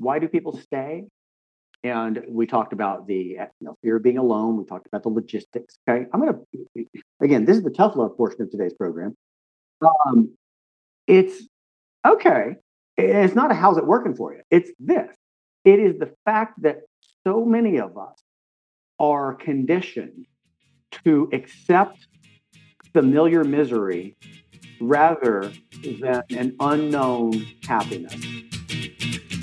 why do people stay? And we talked about the you know, fear of being alone. We talked about the logistics. Okay. I'm going to, again, this is the tough love portion of today's program. Um, it's okay. It's not a how's it working for you. It's this. It is the fact that so many of us are conditioned to accept familiar misery rather than an unknown happiness.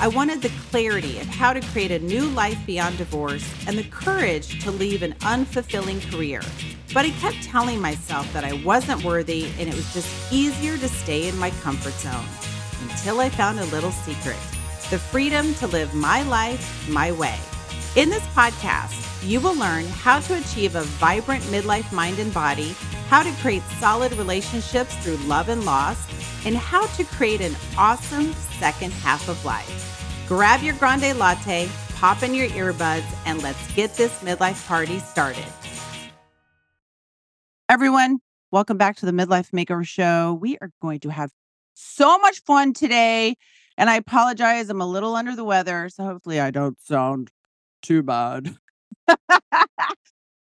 I wanted the clarity of how to create a new life beyond divorce and the courage to leave an unfulfilling career. But I kept telling myself that I wasn't worthy and it was just easier to stay in my comfort zone until I found a little secret the freedom to live my life my way. In this podcast, you will learn how to achieve a vibrant midlife mind and body, how to create solid relationships through love and loss, and how to create an awesome second half of life. Grab your grande latte, pop in your earbuds, and let's get this midlife party started. Everyone, welcome back to the Midlife Makeover Show. We are going to have so much fun today. And I apologize, I'm a little under the weather, so hopefully I don't sound too bad.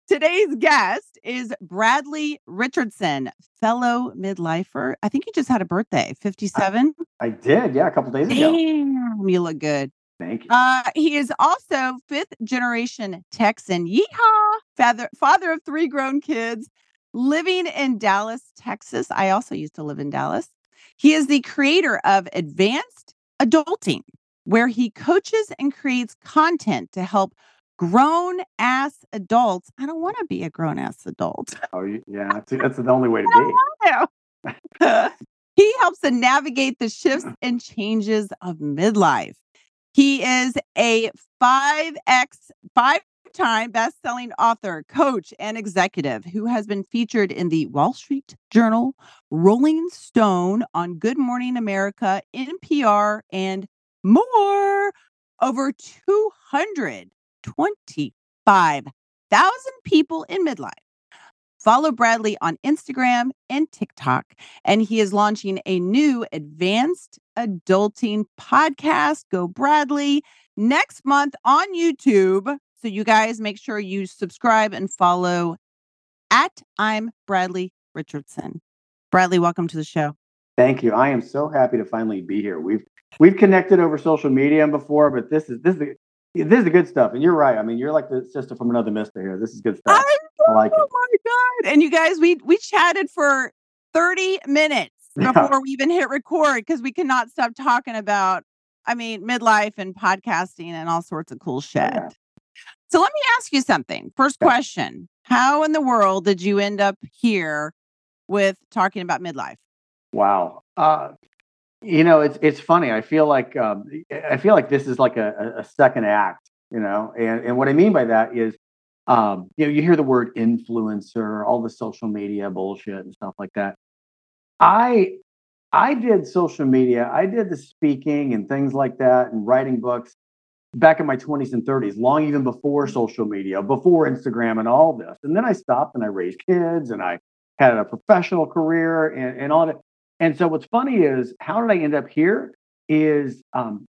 Today's guest is Bradley Richardson, fellow midlifer. I think you just had a birthday, 57. I did, yeah, a couple days ago. Damn, you look good. Thank you. Uh, he is also fifth generation Texan. Yeehaw! Father, father of three grown kids, living in Dallas, Texas. I also used to live in Dallas. He is the creator of Advanced Adulting, where he coaches and creates content to help grown ass adults. I don't want to be a grown ass adult. Oh, yeah, that's, the only way to be. he helps to navigate the shifts and changes of midlife. He is a 5X, five time best-selling author, coach, and executive who has been featured in the Wall Street Journal, Rolling Stone, on Good Morning America, NPR, and more. Over 200 25,000 people in midlife. Follow Bradley on Instagram and TikTok, and he is launching a new advanced adulting podcast, Go Bradley, next month on YouTube. So, you guys make sure you subscribe and follow at I'm Bradley Richardson. Bradley, welcome to the show. Thank you. I am so happy to finally be here. We've we've connected over social media before, but this is this is this is the good stuff. And you're right. I mean, you're like the sister from another mister here. This is good stuff. I, I like oh it. my God. And you guys, we we chatted for 30 minutes before yeah. we even hit record because we cannot stop talking about, I mean, midlife and podcasting and all sorts of cool shit. Yeah. So let me ask you something. First yeah. question. How in the world did you end up here with talking about midlife? Wow. Uh, you know, it's it's funny. I feel like um, I feel like this is like a, a second act. You know, and and what I mean by that is, um, you know, you hear the word influencer, all the social media bullshit and stuff like that. I I did social media. I did the speaking and things like that, and writing books back in my 20s and 30s, long even before social media, before Instagram and all this. And then I stopped and I raised kids and I had a professional career and, and all that. And so what's funny is how did I end up here? Is um,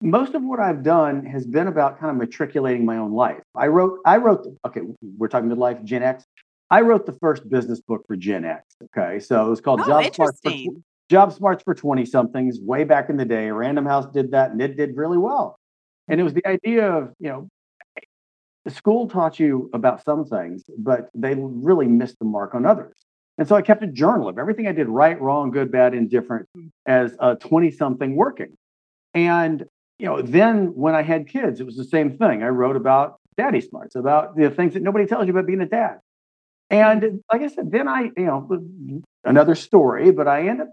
most of what I've done has been about kind of matriculating my own life. I wrote, I wrote, the, okay, we're talking midlife, Gen X. I wrote the first business book for Gen X. Okay, so it was called oh, Job Smarts for Job Smarts for 20 somethings way back in the day. Random House did that and it did really well. And it was the idea of, you know, the school taught you about some things, but they really missed the mark on others. And so I kept a journal of everything I did right, wrong, good, bad, indifferent as a 20 something working. And, you know, then when I had kids, it was the same thing. I wrote about daddy smarts, about the things that nobody tells you about being a dad. And like I said, then I, you know, another story, but I ended up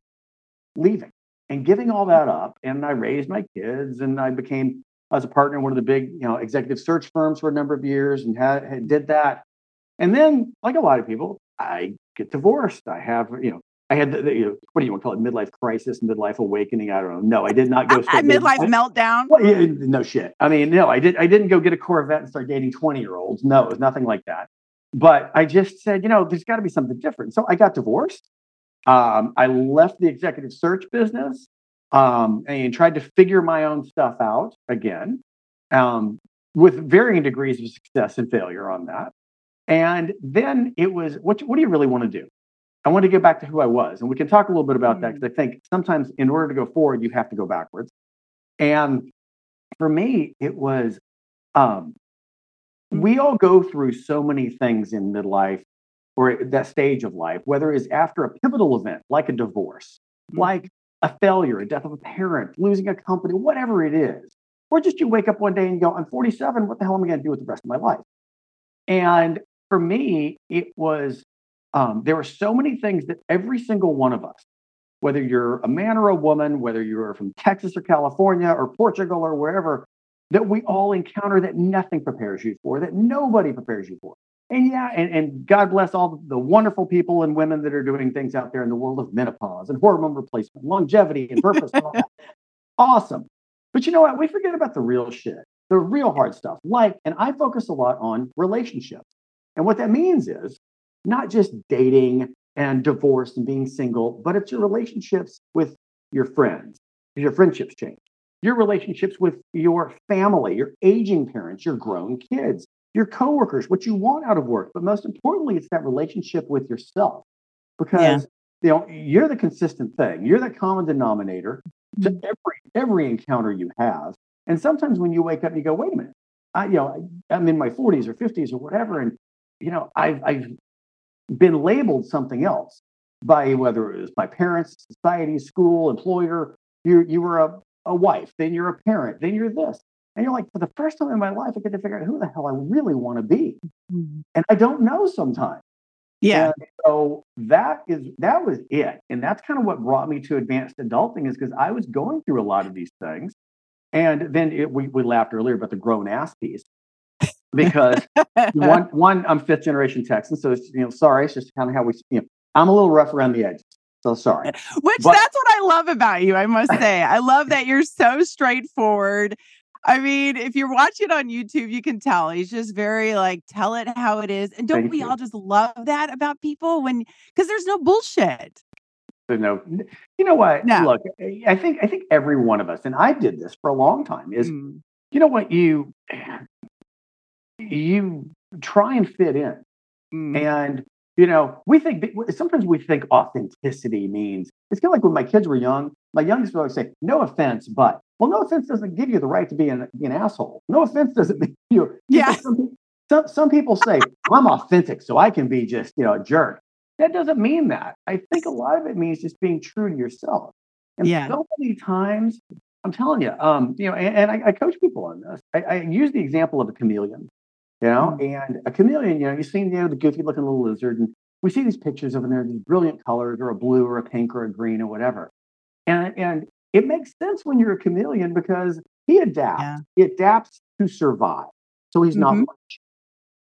leaving and giving all that up. And I raised my kids and I became I was a partner in one of the big, you know, executive search firms for a number of years and had, had did that. And then, like a lot of people, I get divorced. I have, you know, I had the, the you know, what do you want to call it? Midlife crisis, midlife awakening. I don't know. No, I did not go. A midlife meltdown. Well, yeah, no shit. I mean, no, I did. I didn't go get a Corvette and start dating twenty year olds. No, it was nothing like that. But I just said, you know, there's got to be something different. So I got divorced. Um, I left the executive search business um, and tried to figure my own stuff out again, um, with varying degrees of success and failure on that. And then it was, what, what do you really want to do? I want to get back to who I was. And we can talk a little bit about that because. I think sometimes in order to go forward, you have to go backwards. And for me, it was um, we all go through so many things in midlife or that stage of life, whether it's after a pivotal event like a divorce, mm-hmm. like a failure, a death of a parent, losing a company, whatever it is, or just you wake up one day and go, I'm 47, what the hell am I going to do with the rest of my life? And for me, it was, um, there were so many things that every single one of us, whether you're a man or a woman, whether you're from Texas or California or Portugal or wherever, that we all encounter that nothing prepares you for, that nobody prepares you for. And yeah, and, and God bless all the wonderful people and women that are doing things out there in the world of menopause and hormone replacement, longevity and purpose. and awesome. But you know what? We forget about the real shit, the real hard stuff. Like, and I focus a lot on relationships. And what that means is not just dating and divorce and being single, but it's your relationships with your friends. Your friendships change your relationships with your family, your aging parents, your grown kids, your coworkers, what you want out of work. But most importantly, it's that relationship with yourself because yeah. you know you're the consistent thing. You're the common denominator to mm-hmm. every every encounter you have. And sometimes when you wake up, and you go, "Wait a minute, I you know I'm in my 40s or 50s or whatever, and you know I've I've been labeled something else by whether it was my parents, society, school, employer. You you were a a wife, then you're a parent, then you're this. And you're like, for the first time in my life, I get to figure out who the hell I really want to be. Mm-hmm. And I don't know sometimes. Yeah. And so that is that was it. And that's kind of what brought me to advanced adulting is because I was going through a lot of these things. And then it, we, we laughed earlier about the grown ass piece because one, one, I'm fifth generation Texan. So, it's, you know, sorry, it's just kind of how we, you know, I'm a little rough around the edges. So sorry. Which but, that's what I love about you, I must say. I love that you're so straightforward. I mean, if you're watching on YouTube, you can tell he's just very like, tell it how it is. And don't we you. all just love that about people when, because there's no bullshit. There's no, you know what? No. Look, I think, I think every one of us, and I did this for a long time, is, mm. you know what? You, you try and fit in. Mm. And you know, we think sometimes we think authenticity means it's kind of like when my kids were young. My youngest would always say, "No offense, but." Well, no offense doesn't give you the right to be an, be an asshole. No offense doesn't mean you. Yeah. Some, some, some people say I'm authentic, so I can be just you know a jerk. That doesn't mean that. I think a lot of it means just being true to yourself. And yeah. so many times, I'm telling you, um, you know, and, and I, I, coach people on this. I, I use the example of a chameleon you know, mm. and a chameleon, you know, you've seen, you know, the goofy looking little lizard, and we see these pictures of them, they're these brilliant colors, or a blue, or a pink, or a green, or whatever. And and it makes sense when you're a chameleon because he adapts. Yeah. He adapts to survive. So he's mm-hmm. not much.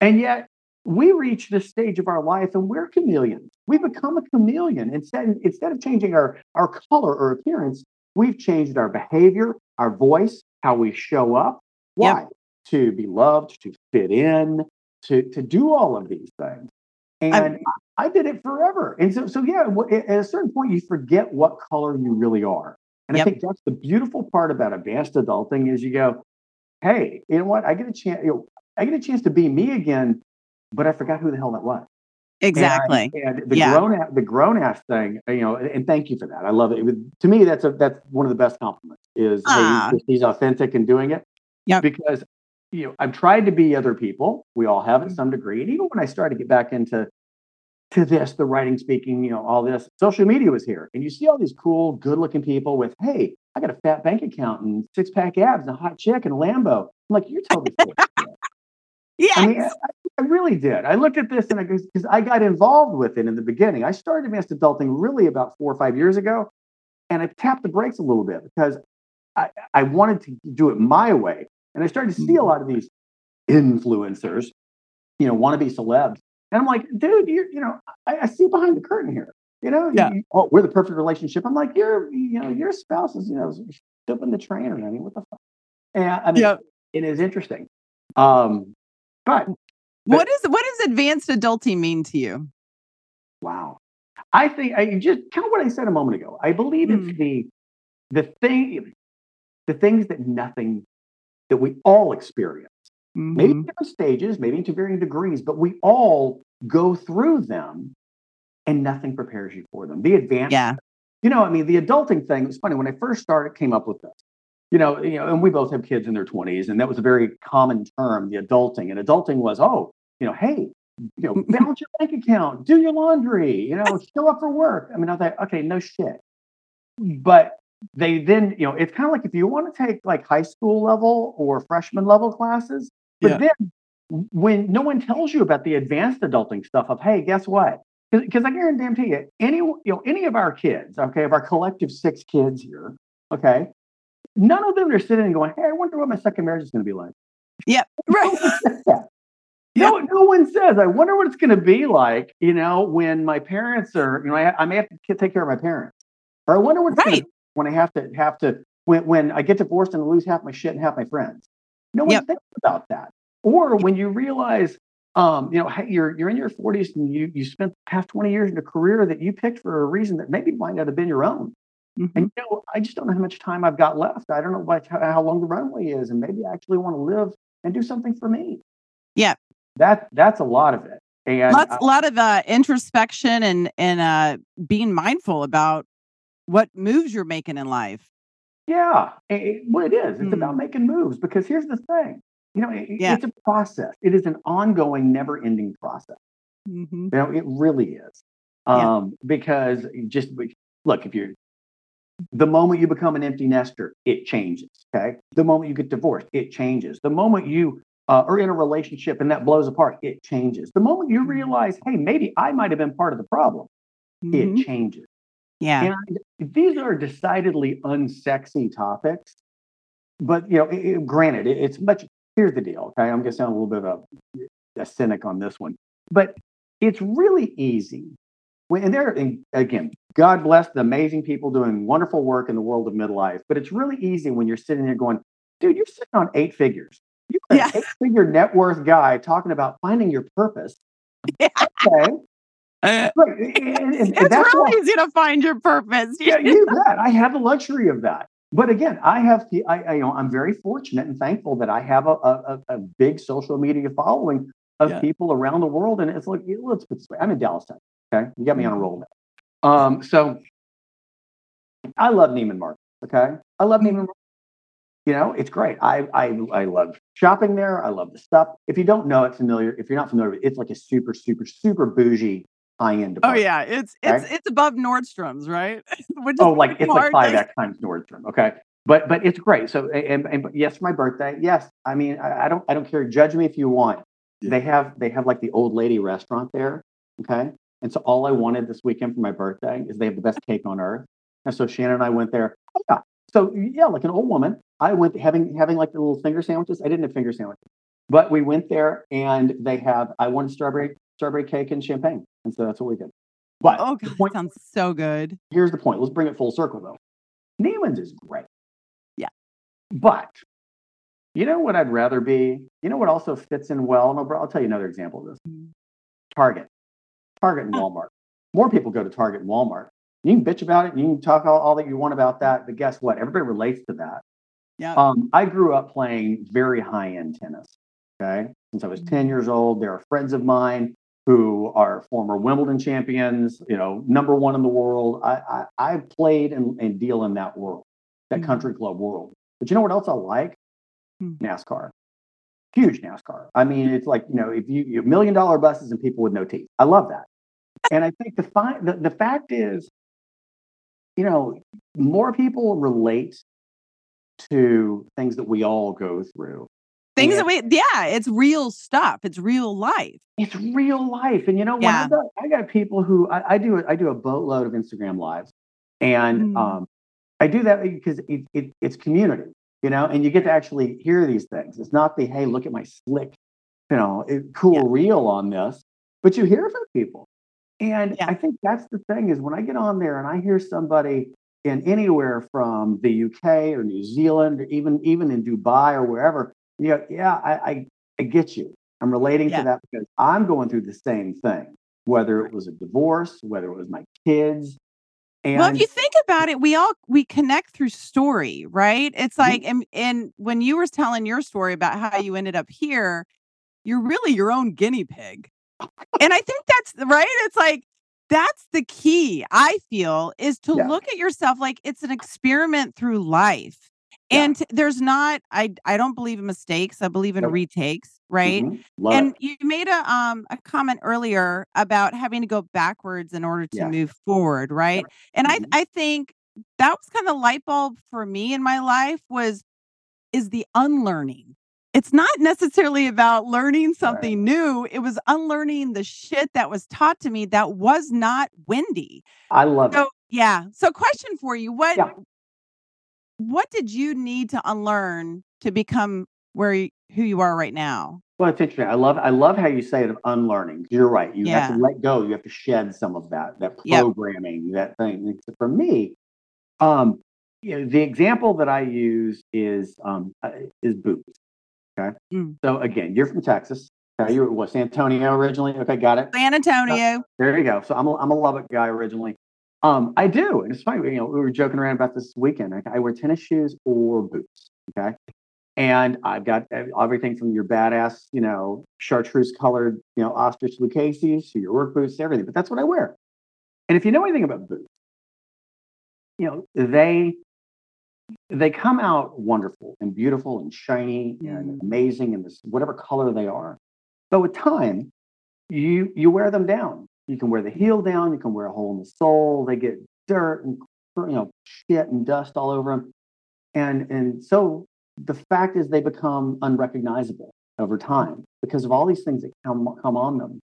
And yet we reach this stage of our life and we're chameleons. We become a chameleon. Instead, instead of changing our, our color or appearance, we've changed our behavior, our voice, how we show up. Why? Yep to be loved, to fit in, to to do all of these things. And I, I did it forever. And so, so yeah, at a certain point, you forget what color you really are. And yep. I think that's the beautiful part about advanced adulting is you go, hey, you know what? I get a chance. You know, I get a chance to be me again, but I forgot who the hell that was. Exactly. And, and the yeah. grown the grown ass thing, uh, you know, and thank you for that. I love it. it to me, that's a that's one of the best compliments. Is hey, ah. he's authentic and doing it. Yeah. Because you know, I've tried to be other people. We all have at mm-hmm. some degree. And even when I started to get back into to this, the writing, speaking, you know, all this, social media was here. And you see all these cool, good looking people with, hey, I got a fat bank account and six pack abs and a hot chick and a Lambo. I'm like, you're totally Yes. I mean, I, I, really did. I looked at this and I because I got involved with it in the beginning. I started advanced adulting really about four or five years ago. And I tapped the brakes a little bit because I, I wanted to do it my way. And I started to see a Mhm. lot of these influencers, you know, want to be celebs. And I'm like, dude, you're, you know, I, I see behind the curtain here. You know, Yeah. you- oh, we're the perfect relationship. I'm like, your, you know, your spouse is, you know, flipping the train or anything. What the fuck? And I mean, Yep. it is interesting. Um, but What is what does advanced adulting mean to you? Wow. I think I just kind of what I said a moment ago. I believe Mm. it's the the thing the things that nothing that we all experience. Maybe in different stages, maybe to varying degrees, but we all go through them and nothing prepares you for them. The advanced Yeah. you know, I mean, the adulting thing was funny. When I first started, came up with this. You know, you know, and we both have kids in their 20s, and that was a very common term, the adulting. And adulting was, oh, you know, hey, you know, balance your bank account, do your laundry, you know, show up for work. I mean, I thought, okay, no shit. Mm. But they then, you know, it's kind of like if you want to take like high school level or freshman level classes, but Yeah. then when no one tells you about the advanced adulting stuff of, hey, guess what? Because I guarantee you, any you know, any of our kids, okay, of our collective six kids here, okay, none of them are sitting and going, hey, I wonder what my second marriage is going to be like. Yeah, Right. No, no one says. I wonder what it's going to be like, you know, when my parents are, you know, I, I may have to take care of my parents, or I wonder what it's Right. When I have to have to when when I get divorced and lose half my shit and half my friends. No one Yep. thinks about that. Or when you realize, um, you know, hey, you're you're in your 40s and you you spent the past 20 years in a career that you picked for a reason that maybe might not have been your own. Mhm. And you know, I just don't know how much time I've got left. I don't know what, how, how long the runway is, and maybe I actually want to live and do something for me. Yeah. That that's a lot of it. And Lots, uh, a lot of uh, introspection and and uh, being mindful about what moves you're making in life. yeah, it, it- well, it is. It's about Mm. making moves because here's the thing. You know, it, Yeah. it's a process. It is an ongoing, never-ending process. Mhm. You know, it really is. Yeah. Um, because just look, if you're the moment you become an empty nester, it changes. Okay. The moment you get divorced, it changes. The moment you uh, are in a relationship and that blows apart, it changes. The moment you Mhm. realize, hey, maybe I might have been part of the problem, Mhm. it changes. Yeah. And these are decidedly unsexy topics, but you know, it, granted, it, it's much. Here's the deal. Okay, I'm going to sound a little bit of a, a cynic on this one, but it's really easy. When, and there, and again, God bless the amazing people doing wonderful work in the world of midlife. But it's really easy when you're sitting there going, "Dude, you're sitting on eight figures. You're an Yeah. eight-figure net worth guy talking about finding your purpose." Yeah. Okay, Uh, it's that's why- real easy to find your purpose. yeah, you bet. I have the luxury of that. But again, I have, the- I, I you know, I'm very fortunate and thankful that I have a, a, a big social media following of Yeah. people around the world. And it's like, let's put this way. I'm in Dallas, Texas. Okay. You got me on a Mhm. roll now. Um, so I love Neiman Marcus. Okay. I love Neiman Marcus. You know, it's great. I, I, I love shopping there. I love the stuff. If you don't know it familiar, if you're not familiar it's like a super, super, super bougie high-end Oh yeah, it's it's Right? it's above Nordstrom's, right? Which is Oh, like it's like five X times Nordstrom. Okay, but but it's great. So and, and yes, my birthday. Yes, I mean I, I don't I don't care. Judge me if you want. Yeah. They have they have like the old lady restaurant there. Okay, and so all I wanted this weekend for my birthday is they have the best cake on earth. And so Shannon and I went there. Oh yeah. So yeah, like an old woman. I went having having like the little finger sandwiches. I didn't have finger sandwiches, but we went there and they have. I wanted strawberry strawberry cake and champagne, and so that's what we did. But Oh god, point- sounds so good. here's the point. Let's bring it full circle though. Neiman's is great. Yeah. But you know what I'd rather be? You know what also fits in well? And I'll, I'll tell you another example of this. Mm. Target. Target and Walmart. More people go to Target and Walmart. You can bitch about it. You can talk all, all that you want about that. But guess what? Everybody relates to that. Yeah. Um, I grew up playing very high end tennis. Okay. Since I was 10 Mhm. years old, there are friends of mine who are former Wimbledon champions, you know, number one in the world. I, I, I played and, and deal in that world, that Mhm. country club world. But you know what else I like? Hmm. NASCAR. Huge NASCAR. I mean, it's like, you know, if you, you million dollar buses and people with no teeth. I love that. And I think the, fi- the, the fact is, you know, more people relate to things that we all go through. Things Yeah. that we yeah, it's real stuff. It's real life. It's real life. And you know, Yeah. I got I got people who I, I do I do a boatload of Instagram lives. And Mm. um I do that because it, it, it's community. you know, and you get to actually hear these things. It's not the, hey, look at my slick, you know, eh, cool Yeah. reel on this, but you hear from people. And Yeah. I think that's the thing is when I get on there and I hear somebody in anywhere from the UK or New Zealand, or even even in Dubai or wherever, you go, yeah, I, I, I get you. I'm relating Yeah. to that because I'm going through the same thing, whether it was a divorce, whether it was my kids. And well, if you think about it, we all we connect through story, right? It's Mhm. like and, and when you were telling your story about how you ended up here, you're really your own guinea pig. And I think that's right. It's like that's the key, I feel, is to Yeah. look at yourself like it's an experiment through life. Yeah. And there's not I I don't believe in mistakes. I believe in Nope. retakes, right? Mhm. And it. you made a um a comment earlier about having to go backwards in order to Yeah. move forward, right? And I Mhm. I think that was kind of light bulb for me in my life was is the unlearning. It's not necessarily about learning something new. It was unlearning the shit that was taught to me that was not Wendy. I love it. So yeah. So question for you. What Yeah. What did you need to unlearn to become where you, who you are right now? Well, it's interesting. I love I love how you say it of unlearning. You're right. You have to let go. You have to shed some of that, that Yep. programming, that thing. For me, um, you know, the example that I use is um uh, is boots. Okay. Mm. So again, you're from Texas. Okay, you were what, San Antonio originally? Okay, got it. San Antonio. There you go. So I'm a, I'm a Lubbock guy originally. Um, I do, and it's funny. You know, we were joking around about this weekend. I, I wear tennis shoes or boots. Okay, and I've got everything from your badass, you know, chartreuse colored, you know, ostrich Lucchese's to your work boots, everything. But that's what I wear. And if you know anything about boots, you know they they come out wonderful and beautiful and shiny and Mm. amazing in this whatever color they are. But with time, you you wear them down. You can wear the heel down. You can wear a hole in the sole. They get dirt and you know shit and dust all over them, and and so the fact is they become unrecognizable over time because of all these things that come come on them.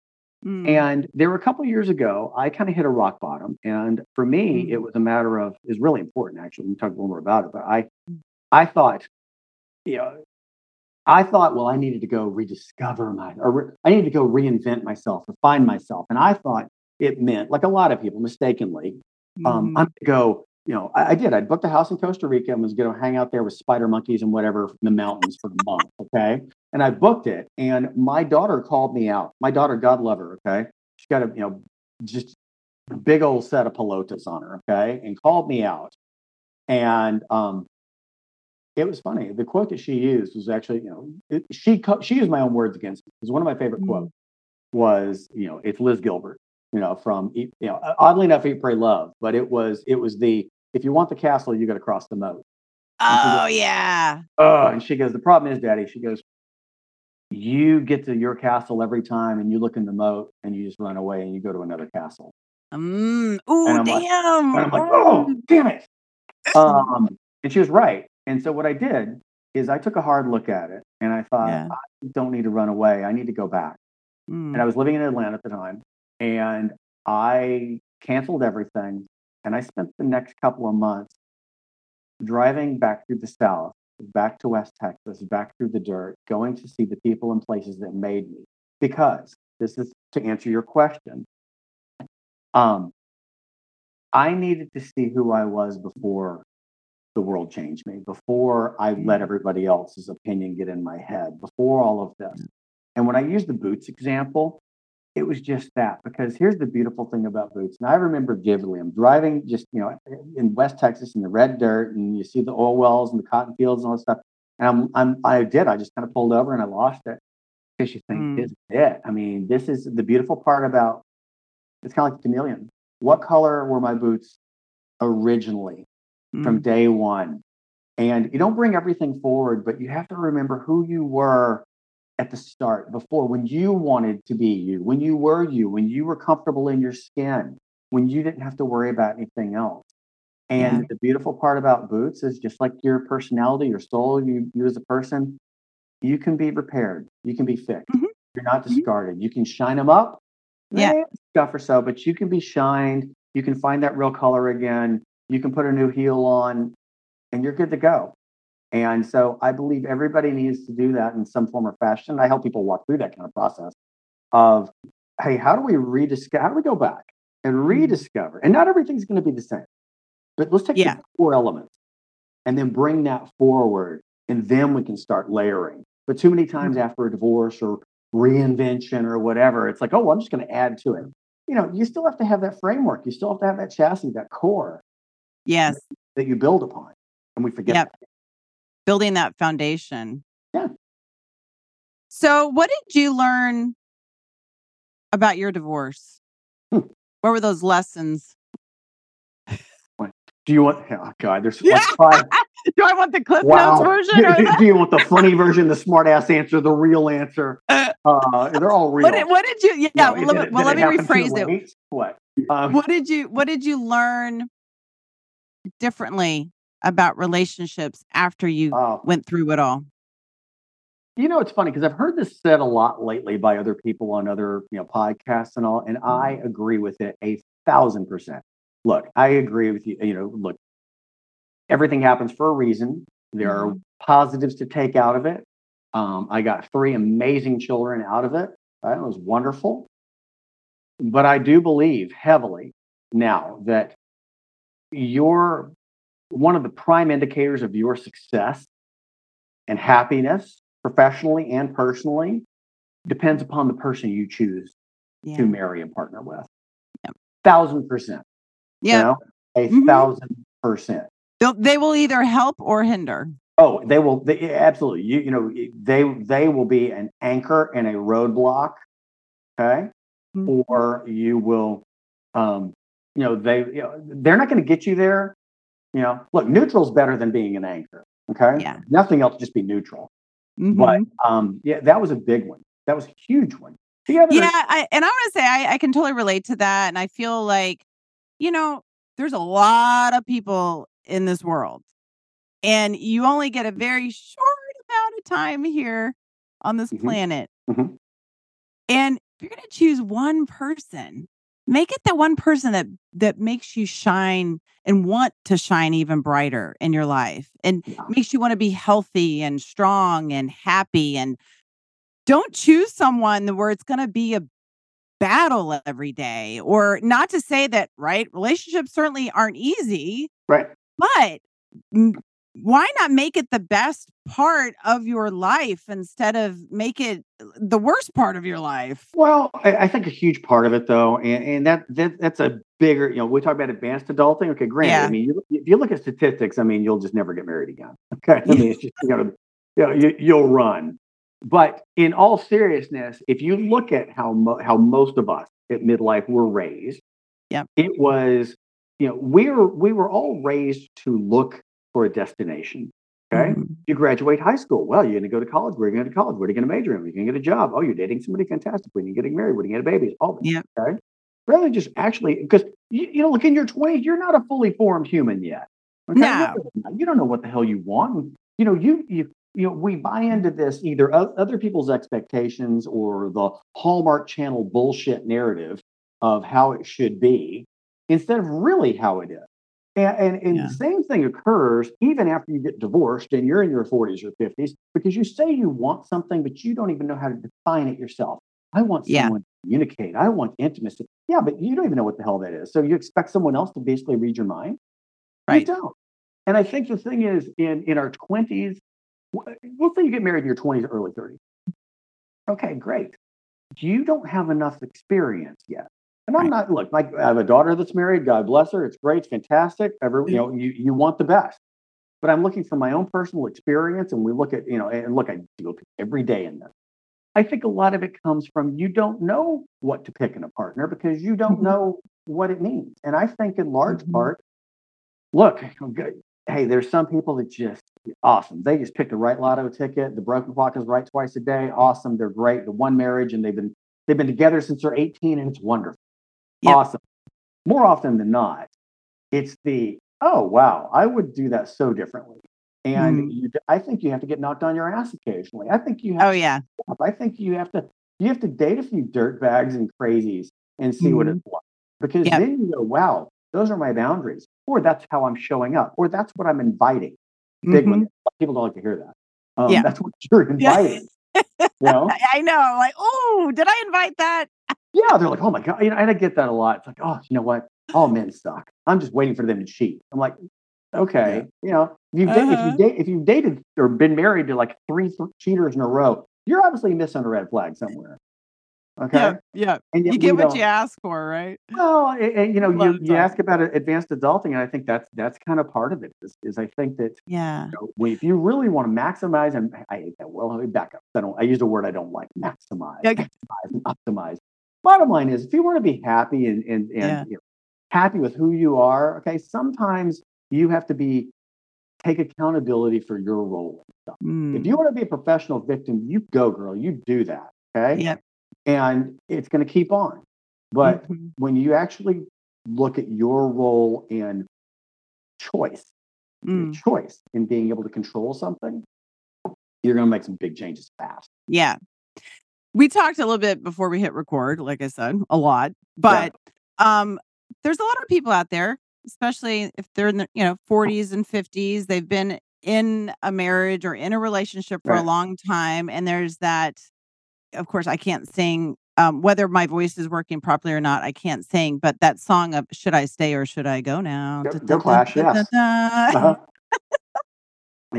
Mm. And there were a couple years ago, I kind of hit a rock bottom, and for me, it Mm. was a matter of is really important actually. We can talk a little more about it, but I I thought, you know, I thought, well, I needed to go rediscover my, or re- I needed to go reinvent myself or find myself. And I thought it meant, like a lot of people mistakenly, um, Mhm. I'm going to go, you know, I, I did. I booked a house in Costa Rica and was going to hang out there with spider monkeys and whatever in the mountains for a month. Okay. And I booked it. And my daughter called me out. My daughter, God love her. Okay. She's got a, you know, just a big old set of pelotas on her. Okay. And called me out. And, um, it was funny. The quote that she used was actually, you know, it, she she used my own words against me. Because one of my favorite Mm. quotes was, you know, it's Liz Gilbert, you know, from you know, oddly enough, Eat Pray Love, but it was it was the if you want the castle, you got to cross the moat. Oh yeah. Oh, and she goes, the problem is, Daddy. She goes, you get to your castle every time, and you look in the moat, and you just run away, and you go to another castle. Ooh, like- damn. And I'm like, oh, damn it. Um, and she was right. And so what I did is I took a hard look at it, and I thought, Yeah. I don't need to run away. I need to go back. Mm. and I was living in Atlanta at the time, and I canceled everything, and I spent the next couple of months driving back through the South, back to West Texas, back through the dirt, going to see the people and places that made me. Because this is to answer your question. Um, I needed to see who I was before the world changed me, before I let Mm. everybody else's opinion get in my head, before all of this. And when I use the boots example, it was just that because here's the beautiful thing about boots. And I remember vividly, I'm driving just, you know, in West Texas in the red dirt and you see the oil wells and the cotton fields and all that stuff. And I'm, I'm, I did, I just kind of pulled over and I lost it because you think, Mm. this is it. I mean, this is the beautiful part about it's kind of like the chameleon. What color were my boots originally? From Mm. day one. And you don't bring everything forward, but you have to remember who you were at the start before when you wanted to be you, when you were you, when you were comfortable in your skin, when you didn't have to worry about anything else. And Yeah. the beautiful part about boots is just like your personality, your soul, you, you as a person, you can be repaired, you can be fixed. Mhm. You're not Mhm. discarded. You can shine them up, Yeah. eh, stuff or so, but you can be shined. You can find that real color again. You can put a new heel on, and you're good to go. And so I believe everybody needs to do that in some form or fashion. I help people walk through that kind of process of, hey, how do we rediscover, how do we go back and Mm-hmm. rediscover? And not everything's going to be the same, but let's take Yeah. the core elements and then bring that forward. And then we can start layering. But too many times Mm-hmm. after a divorce or reinvention or whatever, it's like, oh, well, I'm just going to add to it. You know, you still have to have that framework. You still have to have that chassis, that core Yes. that you build upon. And we forget Yep. that. Building that foundation. Yeah. So, what did you learn about your divorce? Hmm. What were those lessons? Do you want? Oh God, there's Yeah. like five. Do I want the Cliff Wow. Notes version? Or do, do you want the funny version, the smart ass answer, the real answer? Uh, they're all real. what, did, what did you? Yeah. No, well, did let, it- me- well, did let me rephrase it. What? Um, What did you? What did you learn differently about relationships after you oh, went through it all? you know, it's funny because I've heard this said a lot lately by other people on other you know podcasts and all, and I Mm-hmm. agree with it a thousand percent. Look, I agree with you. You know, look, everything happens for a reason. There are Mm-hmm. positives to take out of it. Um, I got three amazing children out of it. That was wonderful. But I do believe heavily now that your one of the prime indicators of your success and happiness, professionally and personally, depends upon the person you choose Yeah. to marry and partner with. Yep. Thousand percent. you Yeah. know? a Mhm. thousand percent. They'll, they will either help or hinder. Oh, they will. They, absolutely. You you know they they will be an anchor and a roadblock. Okay, Mhm. or you will, um, you know they you know, they're not going to get you there. You know, look, neutral's better than being an anchor. Okay, Yeah. nothing else, just be neutral. Mhm. But um, yeah, that was a big one. That was a huge one. Yeah, I, and I want to say I, I can totally relate to that, and I feel like, you know, there's a lot of people in this world, and you only get a very short amount of time here on this Mhm. planet. Mhm. And if you're going to choose one person, make it the one person that that makes you shine and want to shine even brighter in your life, and Yeah. makes you want to be healthy and strong and happy and don't choose someone where it's going to be a battle every day or not to say that right relationships certainly aren't easy right. but why not make it the best part of your life instead of make it uh, the worst part of your life Well, I, I think a huge part of it, though, and, and that, that that's a bigger, you know, we talk about advanced adulting. Okay, granted, Yeah. I mean, you, if you look at statistics, I mean, you'll just never get married again. Okay, I mean, it's just you know, you know you, you'll run. But in all seriousness, if you look at how mo- how most of us at midlife were raised, Yep. it was, you know, we were we were all raised to look for a destination. Okay, Mhm. you graduate high school. Well, you're going to go to college. Where are you going to college? What are you going to major in? You're going to get a job. Oh, you're dating somebody fantastic. When are you getting married? When you going to get a baby? All this. Yep. Okay. Rather than just actually, because you, you know, look in your 20s, you're not a fully formed human yet. Okay? No. You don't know what the hell you want. You know, you you you know, we buy into this either other people's expectations or the Hallmark Channel bullshit narrative of how it should be instead of really how it is. And, and, and Yeah. the same thing occurs even after you get divorced and you're in your 40s or 50s because you say you want something, but you don't even know how to define it yourself. I want Yeah. someone to communicate. I want intimacy. Yeah, but you don't even know what the hell that is. So you expect someone else to basically read your mind? Right. You don't. And I think the thing is, in in our 20s, w- let's say you get married in your 20s, early 30s. Okay, great. You don't have enough experience yet. And I'm Right. not look, my, I have a daughter that's married. God bless her. It's great. It's fantastic. Every, you know, you, you want the best. But I'm looking for my own personal experience. And we look at, you know, and look, I deal every day in this. I think a lot of it comes from you don't know what to pick in a partner because you don't Mhm. know what it means. And I think in large Mhm. part, look, okay, hey, there's some people that just awesome. They just picked the right lotto ticket. The broken clock is right twice a day. Awesome. They're great. The one marriage and they've been they've been together since they're 18 and it's wonderful. Yep. Awesome. More often than not, it's the oh wow, I would do that so differently. And Mhm. you, I think you have to get knocked on your ass occasionally. I think you have oh yeah. I think you have to you have to date a few dirt bags and crazies and see what it's like. Because Yep. then you go, wow, those are my boundaries. Or that's how I'm showing up. Or that's what I'm inviting. Big Mhm. one. People don't like to hear that. Um, Yeah. That's what you're inviting. you know? I know. Like, oh, did I invite that? Yeah, they're like, oh my god, you know, and I get that a lot. It's like, oh, you know what? All men suck. I'm just waiting for them to cheat. I'm like, okay, you know, if you've, Uh-huh. you date, if you've dated or been married to like three th- cheaters in a row, you're obviously missing a red flag somewhere. Okay, Yeah, yeah. and You get what you ask for, right? Well, and, you know, you, you ask about advanced adulting, and I think that's that's kind of part of it. Is, is I think that Yeah. you know, when- if you really want to maximize, and I hate that. Well, let me back up. I don't. I use a word I don't like. Maximize, Okay. maximize, and optimize. Bottom line is, if you want to be happy and and, and Yeah. you know, happy with who you are, okay, sometimes you have to be take accountability for your role. Mm. If you want to be a professional victim, you go, girl. You do that. Okay, Yep. and it's going to keep on. But Mhm. when you actually look at your role and choice, your Mm. choice in being able to control something, you're going to make some big changes fast. Yeah. We talked a little bit before we hit record, like I said, a lot. But um there's a lot of people out there, especially if they're in the, you know, 40s and 50s, they've been in a marriage or in a relationship for a long time and there's that of course I can't sing um whether my voice is working properly or not, I can't sing, but that song of should I stay or should I go now? Go- Da, go da, Clash, da, yes. Uh-huh.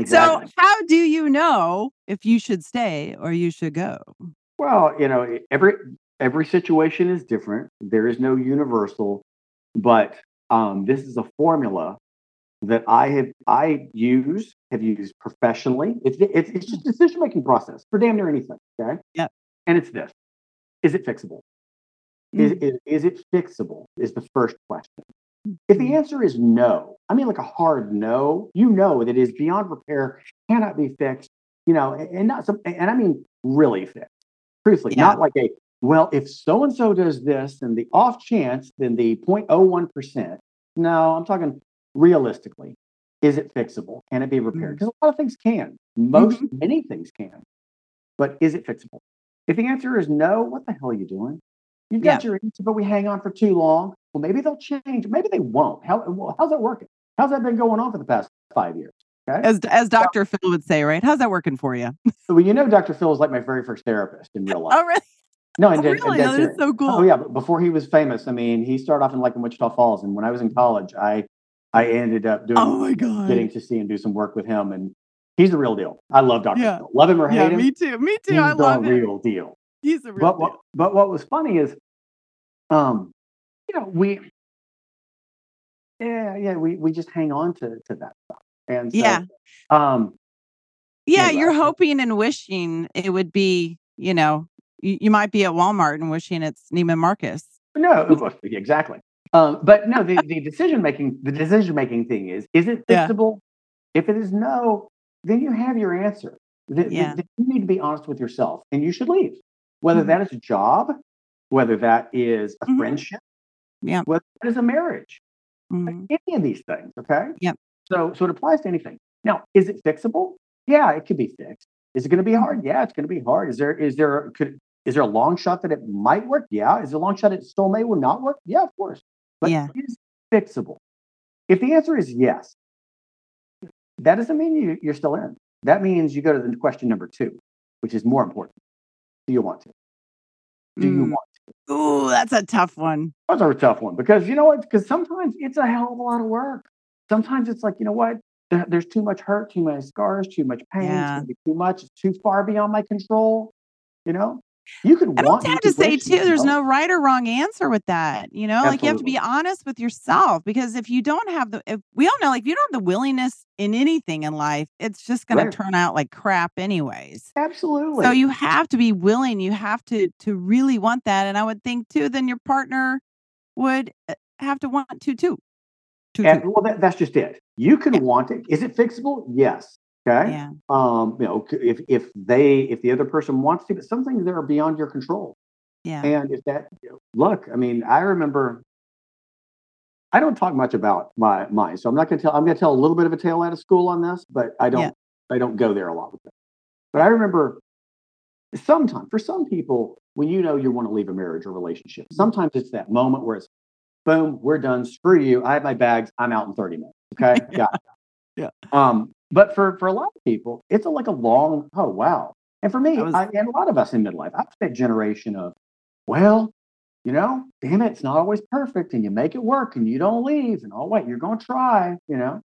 So, how do you know if you should stay or you should go? Well, you know, every every situation is different. There is no universal, but um, this is a formula that I have I use have used professionally. It's it's, it's just a decision making process for damn near anything. Okay. Yep. And it's this: Is it fixable? Is, Mm. is is it fixable? Is the first question. If the answer is no, I mean like a hard no, you know that it is beyond repair, cannot be fixed, you know, and, and not some, and I mean really fixed. Truthfully, Yeah. not like a well, if so and so does this, then the off chance, then the 0.01%. No, I'm talking realistically. Is it fixable? Can it be repaired? Mm-hmm. Because a lot of things can. Most mm-hmm. many things can. But is it fixable? If the answer is no, what the hell are you doing? You've got your answer, but we hang on for too long. Well, maybe they'll change. Maybe they won't. How, well, how's that working? How's that been going on for the past five years? Okay. As as Dr. Phil would say, right? How's that working for you? Well, you know, Dr. Phil was like my very first therapist in real life. Oh, really? no, Oh, and and really? That is so cool. Oh yeah, but before he was famous, I mean, he started off in like in Wichita Falls, and when I was in college, I I ended up doing Oh my god. getting to see and do some work with him, and he's the real deal. I love Dr. Yeah. Phil. Love him or Yeah, hate him, me too. Me too. he's I the love it. real deal. He's a real But deal. what, but what was funny is, um, you know, we, yeah, yeah, we we just hang on to to that stuff, and so, Yeah. um, Yeah, Yeah, you're hoping and wishing it would be, you know, you, you might be at Walmart and wishing it's Neiman Marcus. no, exactly. Um, but no, the, the decision making the decision making thing is is it Yeah. fixable? If it is no, then you have your answer. Th- th- Yeah. th- you need to be honest with yourself, and you should leave. Whether Mhm. that is a job, whether that is a Mhm. friendship, Yeah. whether that is a marriage. Mhm. any of these things. Okay. Yep. So so it applies to anything. Now, is it fixable? Yeah, it could be fixed. Is it going to be hard? Yeah, it's going to be hard. Is there is there could is there a long shot that it might work? Yeah. Is there a long shot it still may will not work? Yeah, of course. But Yeah. is it fixable? If the answer is yes, that doesn't mean you, you're still in. That means you go to the question number two, which is more important. Do you want to? Do you Mm. want? Ooh, that's a tough one. That's a tough one because you know what? Because sometimes it's a hell of a lot of work. Sometimes it's like, you know what? There, there's too much hurt, too many scars, too much pain. Yeah. too much. It's too far beyond my control. You know, you could I don't have to say too, there's no right or wrong answer with that. You know, like you have to be honest with yourself because if you don't have the, if we all know, like if you don't have the willingness in anything in life, it's just going Right. to turn out like crap anyways. Absolutely. So you have to be willing. You have to to really want that, and I would think too. Then your partner would uh, have to want to too. To, and too. well, that, that's just it. You can Yeah. want it. Is it fixable? Yes. Okay. Yeah. Um, you know, if if they if the other person wants to, but some things that are beyond your control. Yeah. And if that you know, look, I mean, I remember. I don't talk much about my mine, so I'm not going to tell. I'm going to tell a little bit of a tale out of school on this, but I don't. Yeah. I don't go there a lot with it. But I remember, sometimes for some people, when you know you want to leave a marriage or relationship, sometimes it's that moment where it's, boom, we're done. Screw you. I have my bags. I'm out in 30 minutes. Okay, it. Yeah. Um, but for for a lot of people, it's a, like a long. Oh wow! And for me, was- I, and a lot of us in midlife, I've that generation of, well, you know, damn it, it's not always perfect, and you make it work, and you don't leave, and oh wait, you're going to try, you know.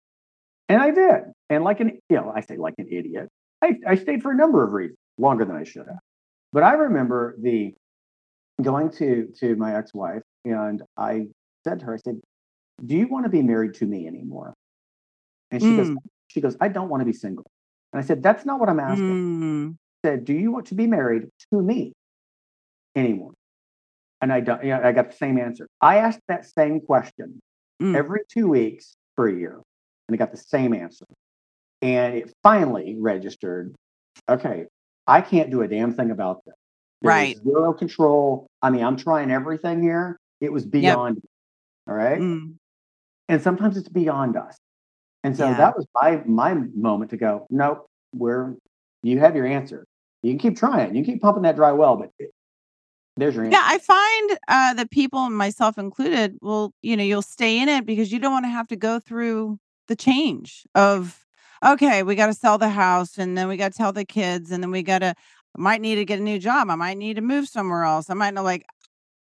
And I did, and like an, you know, I say like an idiot. I, I stayed for a number of reasons, longer than I should have. But I remember the going to to my ex-wife, and I said to her, I said, "Do you want to be married to me anymore?" And she goes, Mm. she goes, "I don't want to be single." And I said, "That's not what I'm asking." Mm. I said, "Do you want to be married to me anymore?" And I don't. Yeah, I got the same answer. I asked that same question Mm. every two weeks for a year, and I got the same answer. And it finally registered. Okay, I can't do a damn thing about this. There Right. Zero control. I mean, I'm trying everything here. It was beyond. me, All right. Mm. And sometimes it's beyond us. And so Yeah. that was my my moment to go. Nope. We're you have your answer. You can keep trying. You can keep pumping that dry well, but it- there's your answer. Yeah, I find uh, that people, myself included, will you know you'll stay in it because you don't want to have to go through the change of okay, we got to sell the house, and then we got to tell the kids, and then we got to I might need to get a new job. I might need to move somewhere else. I might not like.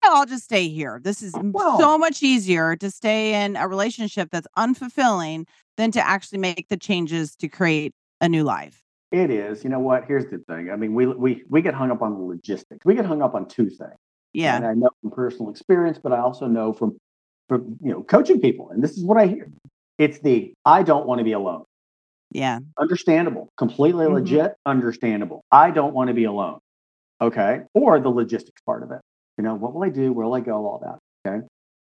"No, I'll just stay here. This is Well- so much easier to stay in a relationship that's unfulfilling than to actually make the changes to create a new life. It is. You know what? Here's the thing. I mean, we we we get hung up on the logistics. We get hung up on two things. Yeah. And I know from personal experience, but I also know from from you know coaching people. And this is what I hear. It's the I don't want to be alone. Yeah. Understandable. Completely Mhm. legit. Understandable. I don't want to be alone. Okay. Or the logistics part of it. You know, what will I do? Where will I go? All that. Okay.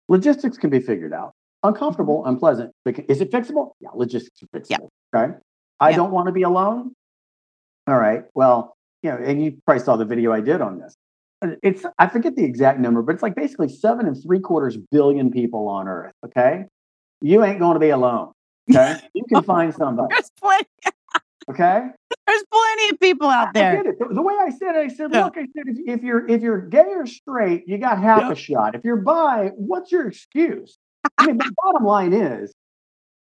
Logistics can be figured out. Uncomfortable, mm-hmm. unpleasant. But is it fixable? Yeah, logistics are Yeah. fixable. Okay. I Yeah. don't want to be alone. All right. Well, you know, and you probably saw the video I did on this. It's I forget the exact number, but it's like basically seven and three quarters billion people on Earth. Okay. You ain't going to be alone. Okay. You can find somebody. Okay. There's plenty of people out there. I there. get it. The, the way I said it, I said, Yeah. look, I said, if, if you're if you're gay or straight, you got half Yeah. a shot. If you're bi, what's your excuse? I mean, the bottom line is,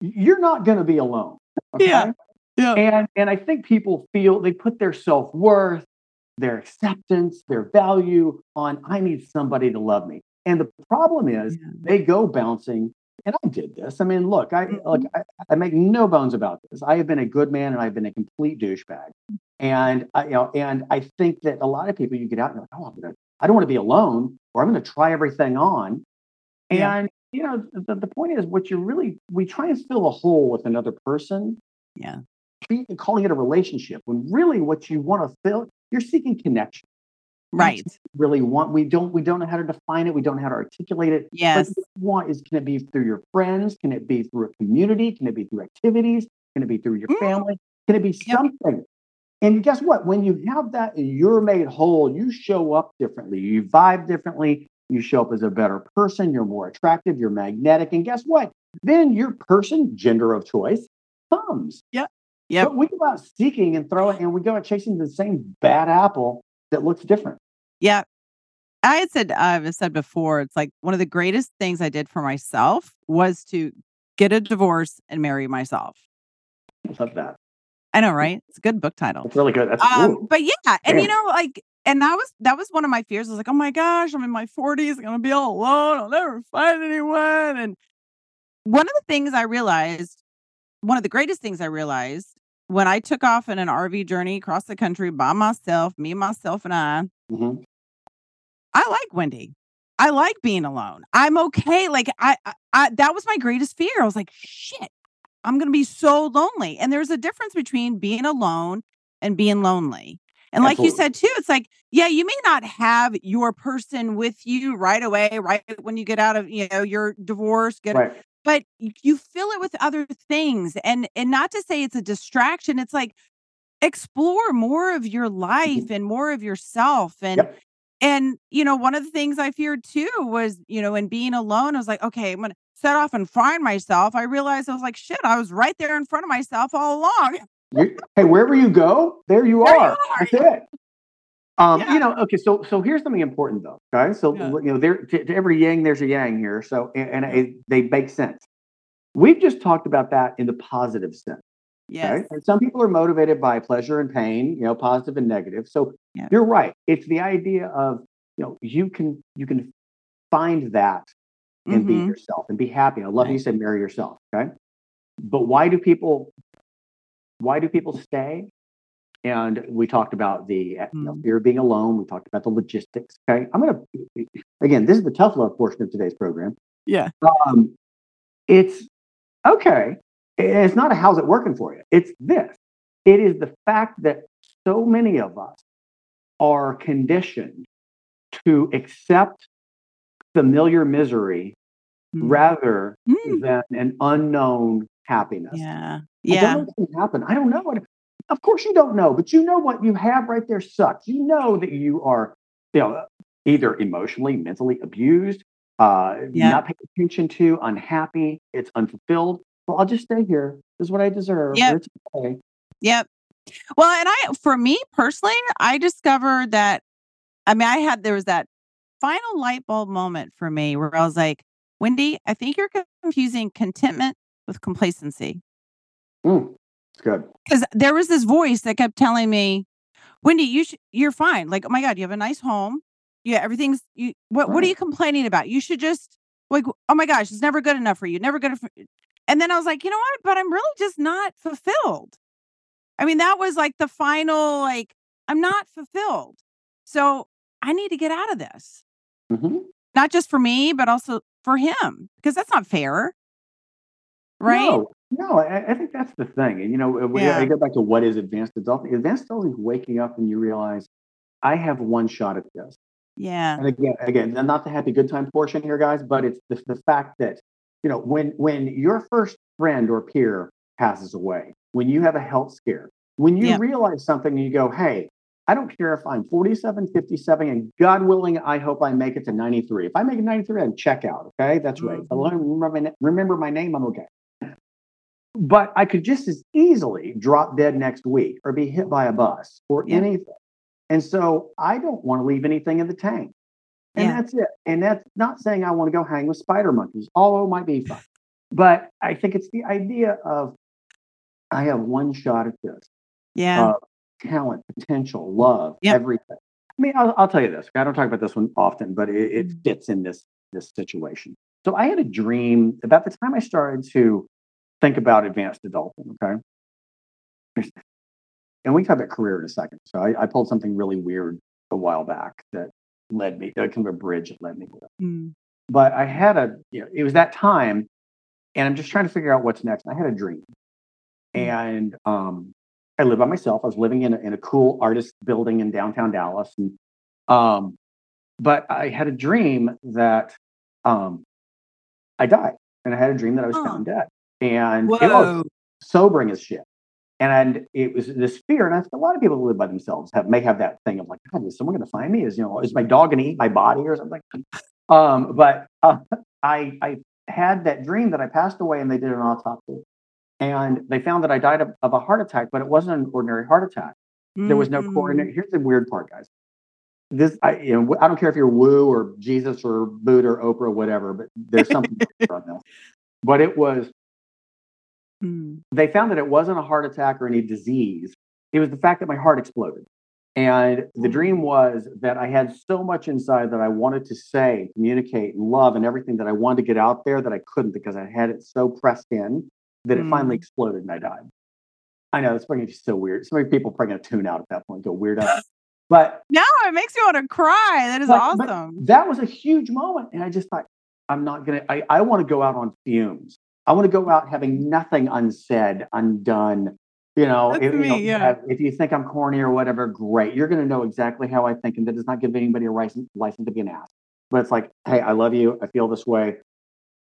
you're not going to be alone. Okay? Yeah. Yeah. And and I think people feel they put their self worth, their acceptance, their value on I need somebody to love me. And the problem is Yeah. they go bouncing. And I did this. I mean, look, I look, Mhm. I, I make no bones about this. I have been a good man and I've been a complete douchebag. And I, you know, and I think that a lot of people you get out and you're like, oh, I'm gonna, I don't want to be alone, or I'm going to try everything on. Yeah. And you know, the, the point is, what you really we try and fill a hole with another person, Yeah. be- calling it a relationship, when really what you want to fill, you're seeking connection. Right. Really want we don't we don't know how to define it. We don't know how to articulate it. Yes. want is can it be through your friends? Can it be through a community? Can it be through activities? Can it be through your Mm. family? Can it be Yep. something? And guess what? When you have that and you're made whole, you show up differently. You vibe differently. You show up as a better person. You're more attractive. You're magnetic. And guess what? Then your person, gender of choice, comes. yeah But we go out seeking and throwing, and we go out chasing the same bad apple that looks different. Yeah. I had said, I've said before, it's like one of the greatest things I did for myself was to get a divorce and marry myself. I love that. I know, right? It's a good book title. It's really good. That's Um, but yeah, and you know, like, and that was that was one of my fears. I was like, oh my gosh, I'm in my 40s, I'm gonna be all alone. I'll never find anyone. And one of the things I realized, one of the greatest things I realized when I took off in an RV journey across the country by myself, me, myself, and I, Mhm. I like Wendy. I like being alone. I'm okay. Like I, I, I that was my greatest fear. I was like, shit, I'm gonna be so lonely. And there's a difference between being alone and being lonely. And like you said too, it's like, yeah, you may not have your person with you right away, right when you get out of, you know, your divorce, get Right. But you fill it with other things and and not to say it's a distraction it's like explore more of your mm-hmm. life and more of yourself and Yep. and you know one of the things i feared too was you know in being alone i was like okay i'm gonna set off and find myself i realized i was like shit i was right there in front of myself all along You- hey, wherever you go, there you There you are. are. That's it. Um, Yeah. you know, okay, so so here's something important though, guys. So Yeah. you know, there to, to every yang, there's a yang here. So and, and it, they make sense. We've just talked about that in the positive sense. Yes. And some people are motivated by pleasure and pain, you know, positive and negative. So Yeah. you're right. It's the idea of, you know, you can you can find that and be Mhm. yourself and be happy. I love how you Right. said marry yourself. Okay. But why do people why do people stay? And we talked about the you know, Mm. fear of being alone. We talked about the logistics. Okay. I'm gonna again, this is the tough love portion of today's program. Yeah. Um, it's okay. It's not a how's it working for you. It's this. It is the fact that so many of us are conditioned to accept familiar misery Mm. rather Mm. than an unknown happiness. Yeah. I Yeah. don't know happen. I don't know. Of course you don't know, but you know what you have right there sucks. You know that you are, you know, either emotionally, mentally abused, uh, Yeah. not paying attention to, unhappy, it's unfulfilled. Well, I'll just stay here. This is what I deserve. Yep. Okay. Yep. Well, and I, for me personally, I discovered that, I mean, I had, there was that final light bulb moment for me where I was like, Wendy, I think you're confusing contentment with complacency. Mm, it's good. Because there was this voice that kept telling me, Wendy, you should, you're fine. Like, oh my God, you have a nice home. Yeah, everything's you. What What are you complaining about? You should just like, oh my gosh, it's never good enough for you. Never good. enough. and then I was like, you know what? But I'm really just not fulfilled. I mean, that was like the final. Like, I'm not fulfilled. So I need to get out of this. hmm Not just for me, but also for him, because that's not fair. Right? No, no, I, I think that's the thing. And you know, we, Yeah. I go back to what is advanced adulting. Advanced adulting is waking up and you realize I have one shot at this. Yeah. And again, again, not the happy good time portion here, guys, but it's the, the fact that you know when when your first friend or peer passes away, when you have a health scare, when you Yep. realize something, and you go, "Hey, I don't care if I'm 47, 57, and God willing, I hope I make it to 93. If I make it 93, I'd check out. Okay, that's right. If I Mhm. remember remember my name, I'm okay. But I could just as easily drop dead next week or be hit by a bus or Yeah. anything. And so I don't want to leave anything in the tank. And Yeah. that's it. And that's not saying I want to go hang with spider monkeys, although it might be fun. But I think it's the idea of I have one shot at this Yeah. uh, talent, potential, love, Yep. everything. I mean, I'll, I'll tell you this. I don't talk about this one often, but it, it Mm. fits in this this situation. So I had a dream about the time I started to think about advanced adulting. Okay, and we can talk about career in a second. So I, I pulled something really weird a while back that led me, uh, kind of a bridge that led me to. Mm. But I had a, you know, it was that time, and I'm just trying to figure out what's next. I had a dream, Mm. and um, I live by myself. I was living in a, in a cool artist building in downtown Dallas, and um, but I had a dream that um, I died, and I had a dream that I was Huh. found dead, and it was sobering as shit. And it was this fear, and I think a lot of people who live by themselves have may have that thing of like, God, is someone going to find me? Is you know, is my dog going to eat my body or something? Um, but uh, I I had that dream that I passed away, and they did an autopsy, and they found that I died of, of a heart attack, but it wasn't an ordinary heart attack. There was no Mm. coronary. Here's the weird part, guys. This, I, you know, I don't care if you're Woo or Jesus or Buddha or Oprah or whatever, but there's something on this. But it was Mm. they found that it wasn't a heart attack or any disease. It was the fact that my heart exploded. And the dream was that I had so much inside that I wanted to say, communicate, and love, and everything that I wanted to get out there that I couldn't because I had it so pressed in that it finally Mm. exploded and I died. I know it's probably just so weird. So many people are probably going to tune out at that point, go weird out. But No, it makes me want to cry. That is but- but awesome. that was a huge moment. And I just thought, I'm not going to, I, I want to go out on fumes. I want to go out having nothing unsaid, undone. You know, That's if, you know, me, yeah. if you think I'm corny or whatever, great. You're going to know exactly how I think. And that does not give anybody a license, license to be an ass. But it's like, hey, I love you. I feel this way.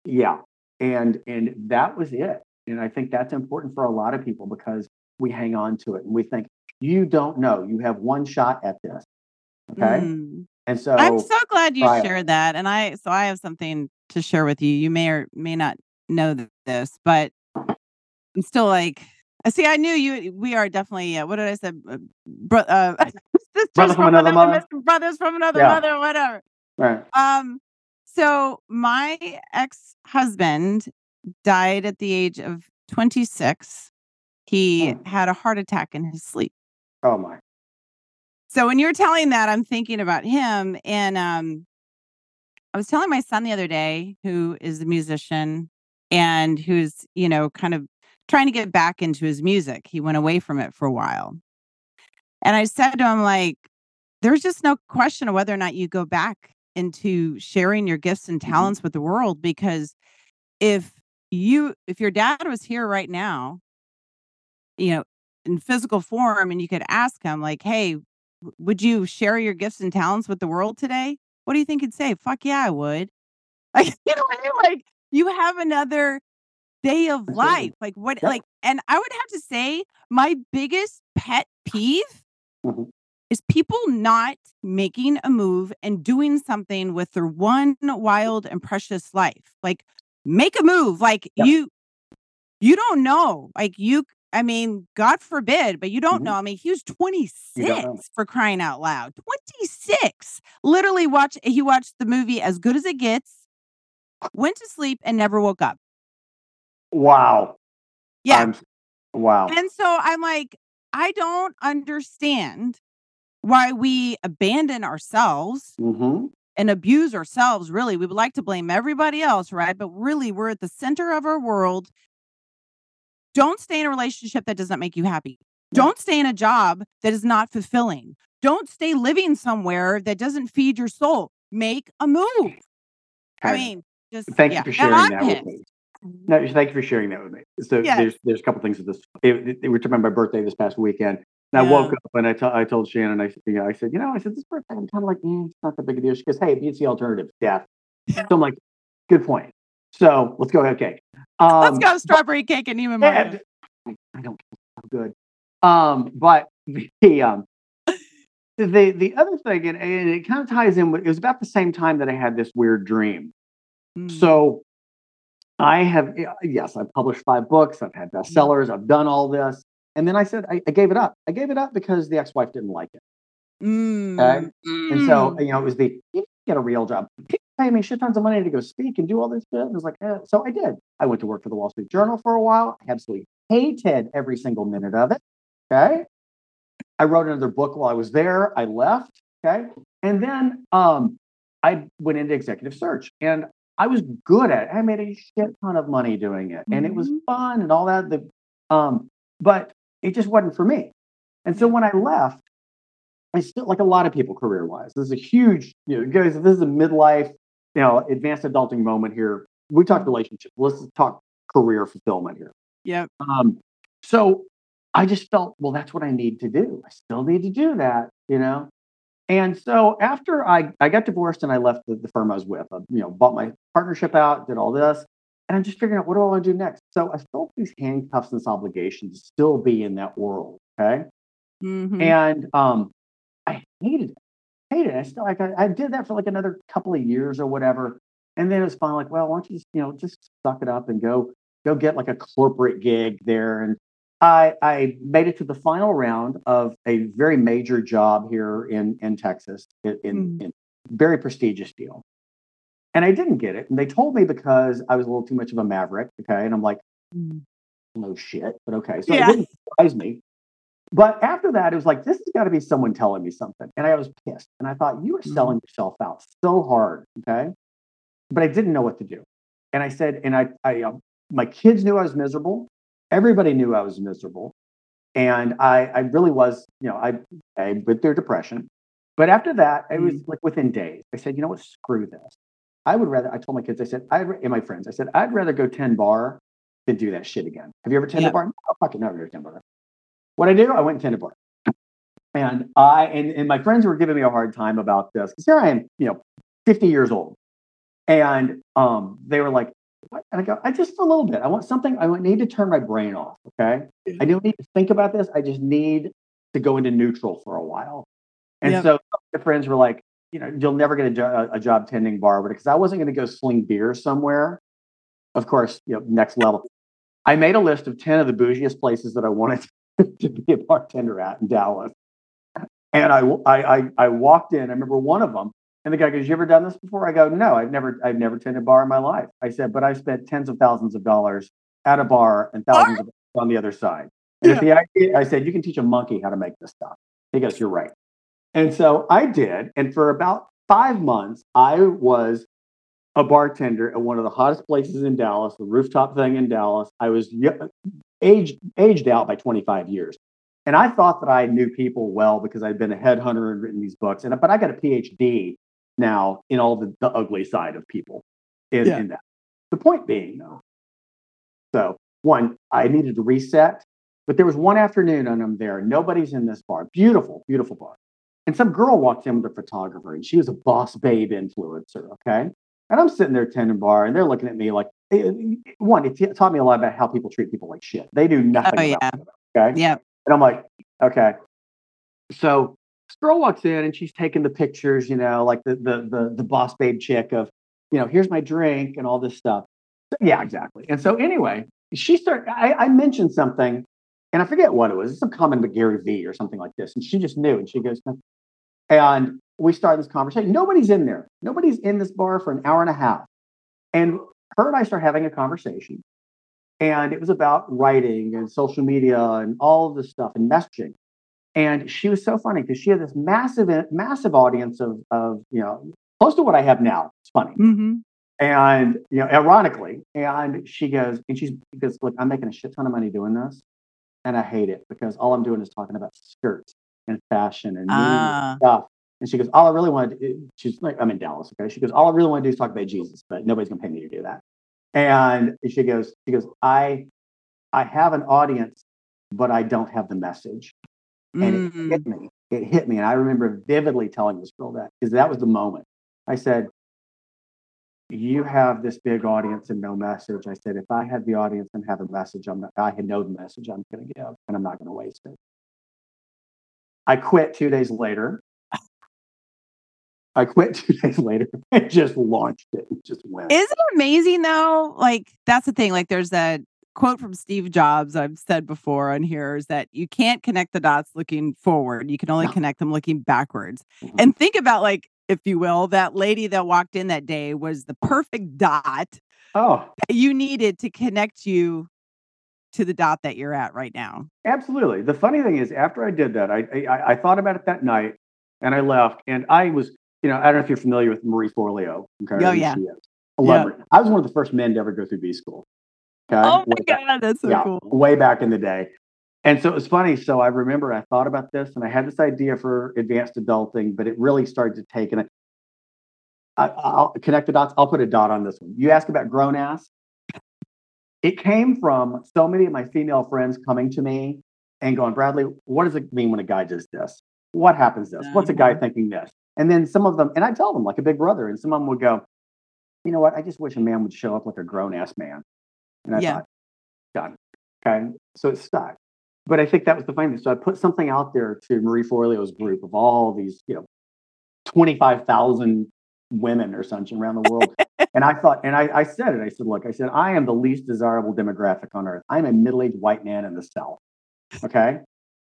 Yeah. And, and that was it. And I think that's important for a lot of people because we hang on to it and we think, you don't know. You have one shot at this. Okay. Mm. And so I'm so glad you shared that. And I, so I have something to share with you. You may or may not know this, but I'm still like, I see, I knew you, we are definitely, uh, what did I say? Uh, bro, uh, sisters Brother from another mother? Brothers from another Yeah. mother, whatever. right. Um, so my ex husband died at the age of 26. he Hmm. had a heart attack in his sleep. Oh my. So when you're telling that, I'm thinking about him. And um, I was telling my son the other day, who is a musician and who's, you know, kind of trying to get back into his music. He went away from it for a while. And I said to him, like, there's just no question of whether or not you go back into sharing your gifts and Mhm. talents with the world because if you if your dad was here right now you know in physical form and you could ask him like hey would you share your gifts and talents with the world today what do you think he'd say fuck yeah i would like you know what i mean like you have another day of life like what Yep. like and i would have to say my biggest pet peeve Mhm. is people not making a move and doing something with their one wild and precious life. Like make a move. Like Yep. you you don't know. Like you I mean, God forbid, but you don't Mhm. know. I mean, he was 26 for crying out loud. 26. Literally watch he watched the movie As Good as It Gets, went to sleep and never woke up. Wow. Yeah. I'm, wow. And so I'm like, I don't understand why we abandon ourselves hmm and abuse ourselves. Really, we would like to blame everybody else, right? But really, we're at the center of our world. Don't stay in a relationship that does not make you happy. Don't stay in a job that is not fulfilling. Don't stay living somewhere that doesn't feed your soul. Make a move. I mean, just Thank yeah. you for sharing that with me. No, thank you for sharing that with me. So Yes. there's there's a couple things with this. It, it, we were talking about my birthday this past weekend, and I woke up and I, to- I told Shannon, I said, you know, I said, you know, I said this birthday, I'm kind of like, eh, it's not that big a deal. She goes, hey, it's the alternative, death. So I'm like, good point. So let's go have cake. Um, Let's go strawberry cake and even more. yeah, I, don't feel good. Um, but the um the the other thing, and, and it kind of ties in with it was about the same time that I had this weird dream. Mm. So I have yes, I've published five books, I've had bestsellers, I've done all this. And then I said I, I gave it up. I gave it up because the ex-wife didn't like it. Mm, Okay. And so, mm. you know, it was the get a real job. People Pay me shit tons of money to go speak and do all this shit. And it was like, eh. so I did. I went to work for the Wall Street Journal for a while. I absolutely hated every single minute of it. Okay. I wrote another book while I was there. I left. Okay. And then um, I went into executive search and I was good at it. I made a shit ton of money doing it and it was Mhm. fun and all that. The, um, but it just wasn't for me. And so when I left, I still like a lot of people career wise. This is a huge, you know, guys, this is a midlife, you know, advanced adulting moment here. We talk relationships. Let's talk career fulfillment here. Yep. Um, so I just felt, well, that's what I need to do. I still need to do that, you know. And so after I, I got divorced and I left the, the firm I was with, I, you know, bought my partnership out, did all this, and I'm just figuring out what do I want to do next. So I felt these handcuffs and this obligation to still be in that world. Okay. Mhm. And um, I hated it. Hated it. I still like I, I did that for like another couple of years or whatever. And then it was finally like, well, why don't you just, you know, just suck it up and go go get like a corporate gig there. And I I made it to the final round of a very major job here in in Texas, in, in, Mm. in very prestigious deal. And I didn't get it. And they told me because I was a little too much of a maverick. Okay. And I'm like, Mm. no shit, but okay. So Yeah. it didn't surprise me. But after that, it was like, this has got to be someone telling me something. And I was pissed. And I thought, you are Mhm. selling yourself out so hard. Okay. But I didn't know what to do. And I said, and I, I, um, my kids knew I was miserable. Everybody knew I was miserable. And I, I really was, you know, I, I went through depression. But after that, it was like within days, I said, you know what, screw this. I would rather, I told my kids, I said, I, and my friends, I said, I'd rather go 10 bar than do that shit again. Have you ever tended Yep. bar? No, fucking never 10 bar. What I do, I went and tended bar. And I, and, and my friends were giving me a hard time about this because here I am, you know, 50 years old. And um, they were like? And I go, I just a little bit. I want something, I need to turn my brain off. Okay. I don't need to think about this. I just need to go into neutral for a while. And Yep. so my friends were like, you know, you'll never get a, jo- a job tending bar, but because I wasn't going to go sling beer somewhere, of course, you know, next level. I made a list of 10 of the bougiest places that I wanted to be a bartender at in Dallas. And I, I, I, I walked in, I remember one of them, and the guy goes, you ever done this before? I go, no, I've never, I've never tended a bar in my life. I said, but I've spent tens of thousands of dollars at a bar and thousands of on the other side. And the idea, I said, you can teach a monkey how to make this stuff. He goes, you're right. And so I did. And for about five months, I was a bartender at one of the hottest places in Dallas, the rooftop thing in Dallas. I was aged aged out by 25 years. And I thought that I knew people well because I'd been a headhunter and written these books. And but I got a PhD now in all the, the ugly side of people in, yeah. in that. The point being, though, so one, I needed to reset, but there was one afternoon and I'm there. Nobody's in this bar. Beautiful, beautiful bar. And some girl walked in with a photographer and she was a boss babe influencer. Okay. And I'm sitting there tending bar and they're looking at me like, eh, one, it t- taught me a lot about how people treat people like shit. They do nothing. Oh, yeah. It, okay. Yeah. And I'm like, okay. So this girl walks in and she's taking the pictures, you know, like the the the, the boss babe chick of, you know, here's my drink and all this stuff. So, yeah, exactly. And so anyway, she started. I, I mentioned something, and I forget what it was. It's some comment about Gary Vee or something like this, and she just knew. And she goes, and we start this conversation. Nobody's in there. Nobody's in this bar for an hour and a half. And her and I start having a conversation. And it was about writing and social media and all of this stuff and messaging. And she was so funny because she had this massive, massive audience of, of, you know, close to what I have now. It's funny. Mm-hmm. And, you know, ironically, and she goes, and she's because look, I'm making a shit ton of money doing this. And I hate it because all I'm doing is talking about skirts and fashion and ah. stuff. And she goes, all I really want to do, she's like, I'm in Dallas. Okay. She goes, all I really want to do is talk about Jesus, but nobody's gonna pay me to do that. And she goes, she goes, I I have an audience, but I don't have the message. And mm. it hit me. It hit me. And I remember vividly telling this girl that because that was the moment. I said, You have this big audience and no message. I said, if I had the audience and have a message, I'm not, I had no message I'm gonna give and I'm not gonna waste it. I quit two days later. I quit two days later and just launched it. And just went. Isn't it amazing though? Like that's the thing. Like there's that quote from Steve Jobs I've said before on here is that you can't connect the dots looking forward. You can only connect them looking backwards. Mm-hmm. And think about like, if you will, that lady that walked in that day was the perfect dot oh. you needed to connect you to the dot that you're at right now. Absolutely. The funny thing is, after I did that, I, I, I thought about it that night, and I left, and I was you know, I don't know if you're familiar with Marie Forleo. Okay, oh, yeah. Her. I was one of the first men to ever go through B school. Okay? Oh my God, back, that's so yeah, cool. Way back in the day. And so it was funny. So I remember I thought about this and I had this idea for advanced adulting, but it really started to take, and I, I'll connect the dots. I'll put a dot on this one. You ask about grown ass. It came from so many of my female friends coming to me and going, Bradley, what does it mean when a guy does this? What happens this? What's a guy uh-huh. thinking this? And then some of them, and I tell them like a big brother, and some of them would go, you know what? I just wish a man would show up like a grown ass man. And I yeah. thought, God, okay. So it stuck. But I think that was the funny thing. So I put something out there to Marie Forleo's group of all these, you know, 25,000 women or something around the world. and I thought, and I, I said it, I said, look, I said, I am the least desirable demographic on earth. I'm a middle aged white man in the South. Okay.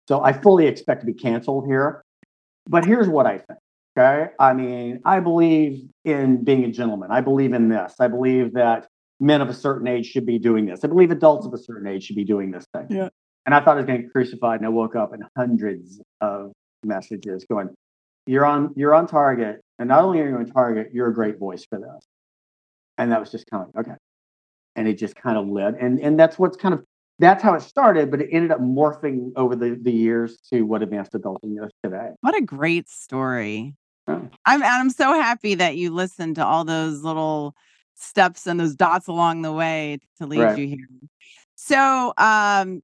So I fully expect to be canceled here. But here's what I think. Okay. I mean, I believe in being a gentleman. I believe in this. I believe that men of a certain age should be doing this. I believe adults of a certain age should be doing this thing. Yeah. And I thought I was getting crucified, and I woke up and hundreds of messages going, "You're on, you're on target, and not only are you on target, you're a great voice for this." And that was just kind of like, okay, and it just kind of led, and and that's what's kind of that's how it started, but it ended up morphing over the, the years to what advanced adulting is today. What a great story. I'm I'm so happy that you listened to all those little steps and those dots along the way to lead right. you here. So um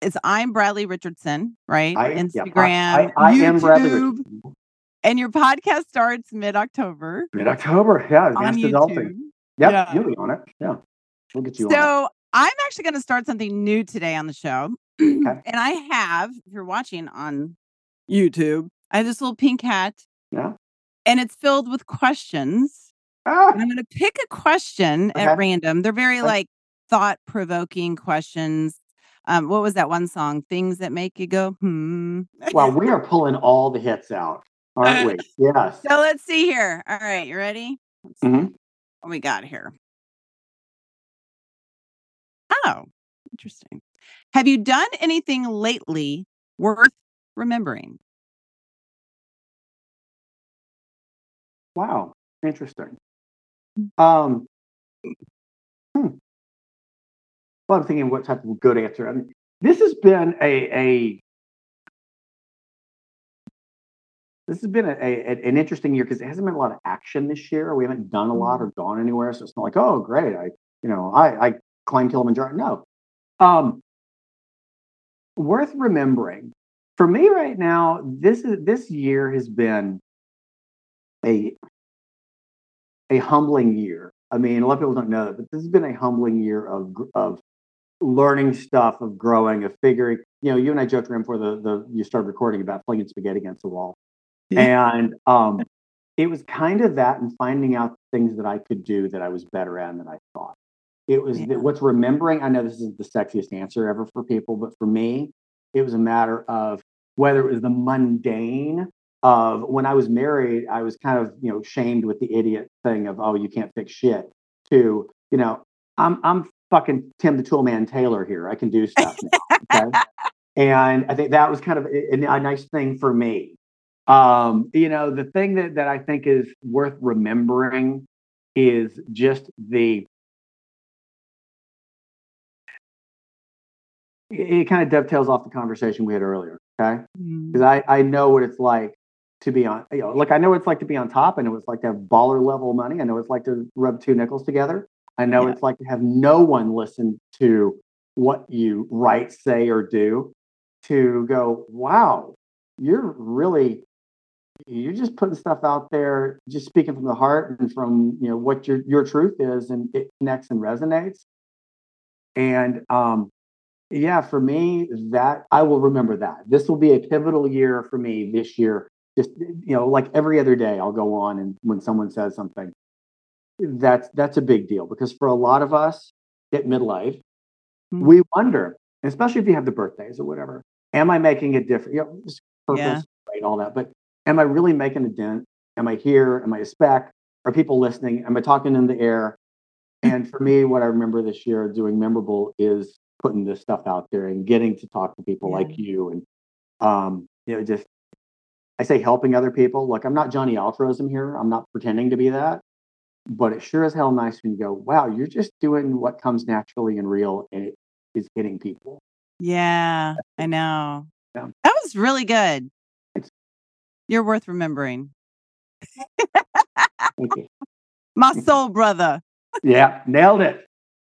it's I'm Bradley Richardson, right? I, Instagram, yeah, I, I, I am Bradley Richardson. And your podcast starts mid October. Mid October, yeah. Advanced Adulting. Yep, yeah. you'll be on it. Yeah. We'll get you so I'm actually going to start something new today on the show. Okay. and I have, if you're watching on YouTube, I have this little pink hat. Yeah. And it's filled with questions. Ah. And I'm going to pick a question okay. at random. They're very okay. like thought provoking questions. Um, what was that one song? Things that make you go, hmm. well, we are pulling all the hits out, aren't we? Yes. So let's see here. All right. You ready? Mm-hmm. What we got here? Oh, interesting. Have you done anything lately worth remembering? Wow, interesting. Um, hmm. Well, I'm thinking what type of good answer. I mean, this has been a a this has been a, a an interesting year because it hasn't been a lot of action this year. We haven't done a lot or gone anywhere, so it's not like, oh, great, I you know, I I climbed Kilimanjaro. No, um, worth remembering for me right now. This is this year has been a a humbling year. I mean, a lot of people don't know that, but this has been a humbling year of of learning stuff, of growing, of figuring. You know, you and I joked around before the the you started recording about flinging spaghetti against the wall, and um, it was kind of that, and finding out things that I could do that I was better at than I thought. It was Yeah. that what's remembering. I know this isn't the sexiest answer ever for people, but for me, it was a matter of whether it was the mundane of when I was married, I was kind of, you know, shamed with the idiot thing of, oh, you can't fix shit, to, you know, I'm I'm fucking Tim the Toolman Taylor here. I can do stuff now. Okay. and I think that was kind of a, a nice thing for me. Um, you know, the thing that, that I think is worth remembering is just the it, it kind of dovetails off the conversation we had earlier. Okay Mm. because I, I know what it's like to be on you know like I know it's like to be on top. and it was like to have baller level money. I know it's like to rub two nickels together. I know Yeah. it's like to have no one listen to what you write, say, or do. To go, wow, you're really you're just putting stuff out there, just speaking from the heart and from you know what your your truth is, and it connects and resonates. And um, yeah, for me, that I will remember that. This will be a pivotal year for me this year. Just you know, like every other day, I'll go on and when someone says something, that's that's a big deal because for a lot of us at midlife, Mm. we wonder, especially if you have the birthdays or whatever, am I making a difference? You know, purpose, Yeah. right? All that, but am I really making a dent? Am I here? Am I a speck? Are people listening? Am I talking in the air? And for me, what I remember this year doing memorable is putting this stuff out there and getting to talk to people Yeah. like you and um, you know, just I say helping other people. Look, I'm not Johnny Altruism here. I'm not pretending to be that. But it sure as hell nice when you go, wow, you're just doing what comes naturally and real and it is hitting people. Yeah, I know. Yeah. That was really good. Thanks. You're worth remembering. Thank you. My soul brother. Yeah, nailed it.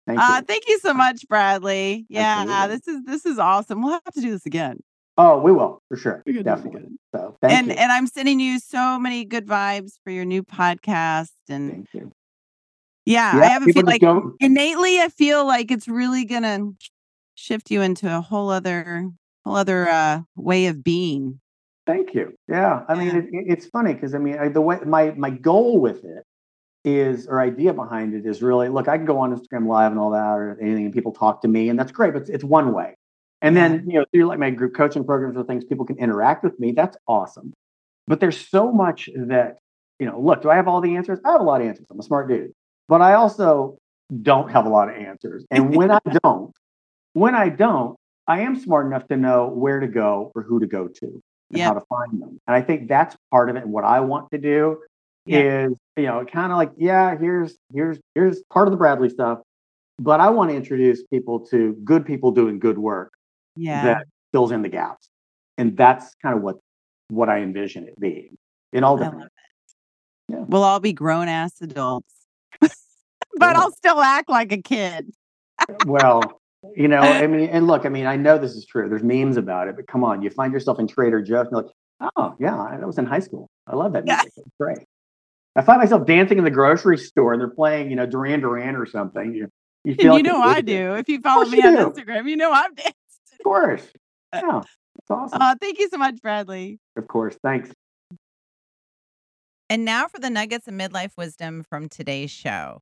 Thank Uh, you. thank you so much, Bradley. Yeah, Absolutely. this is this is awesome. We'll have to do this again. Oh, we will for sure. We could do it Definitely. again. So thank and you. and I'm sending you so many good vibes for your new podcast. And Thank you. yeah, I have a people feel just like go, innately I feel like it's really gonna shift you into a whole other whole other uh way of being. Thank you. Yeah, I mean, it, it- it's funny because I mean, I, the way my my goal with it is, or idea behind it is really, look, I can go on Instagram Live and all that, or anything, and people talk to me, and that's great. But it's, it's one way, and then you know, through like my group coaching programs or things, people can interact with me. That's awesome. But there's so much that you know. Look, do I have all the answers? I have a lot of answers. I'm a smart dude, but I also don't have a lot of answers. And when I don't, when I don't, I am smart enough to know where to go or who to go to and Yeah. how to find them. And I think that's part of it. And what I want to do Yeah. is, you know, kind of like, yeah, here's here's here's part of the Bradley stuff, but I want to introduce people to good people doing good work Yeah. that fills in the gaps. And that's kind of what what I envision it being in all different. Yeah. We'll all be grown ass adults. but Yeah. I'll still act like a kid. well, you know, I mean, and look, I mean, I know this is true. There's memes about it, but come on, you find yourself in Trader Joe's and you're like, oh yeah, that was in high school. I love that Yeah. music. It's great. I find myself dancing in the grocery store and they're playing, you know, Duran Duran or something. You, you And feel you like know I do. If you follow me you on do. Instagram, you know I'm dancing. Of course. Yeah, it's awesome. Uh, thank you so much, Bradley. of course. Thanks. And now for the nuggets of midlife wisdom from today's show.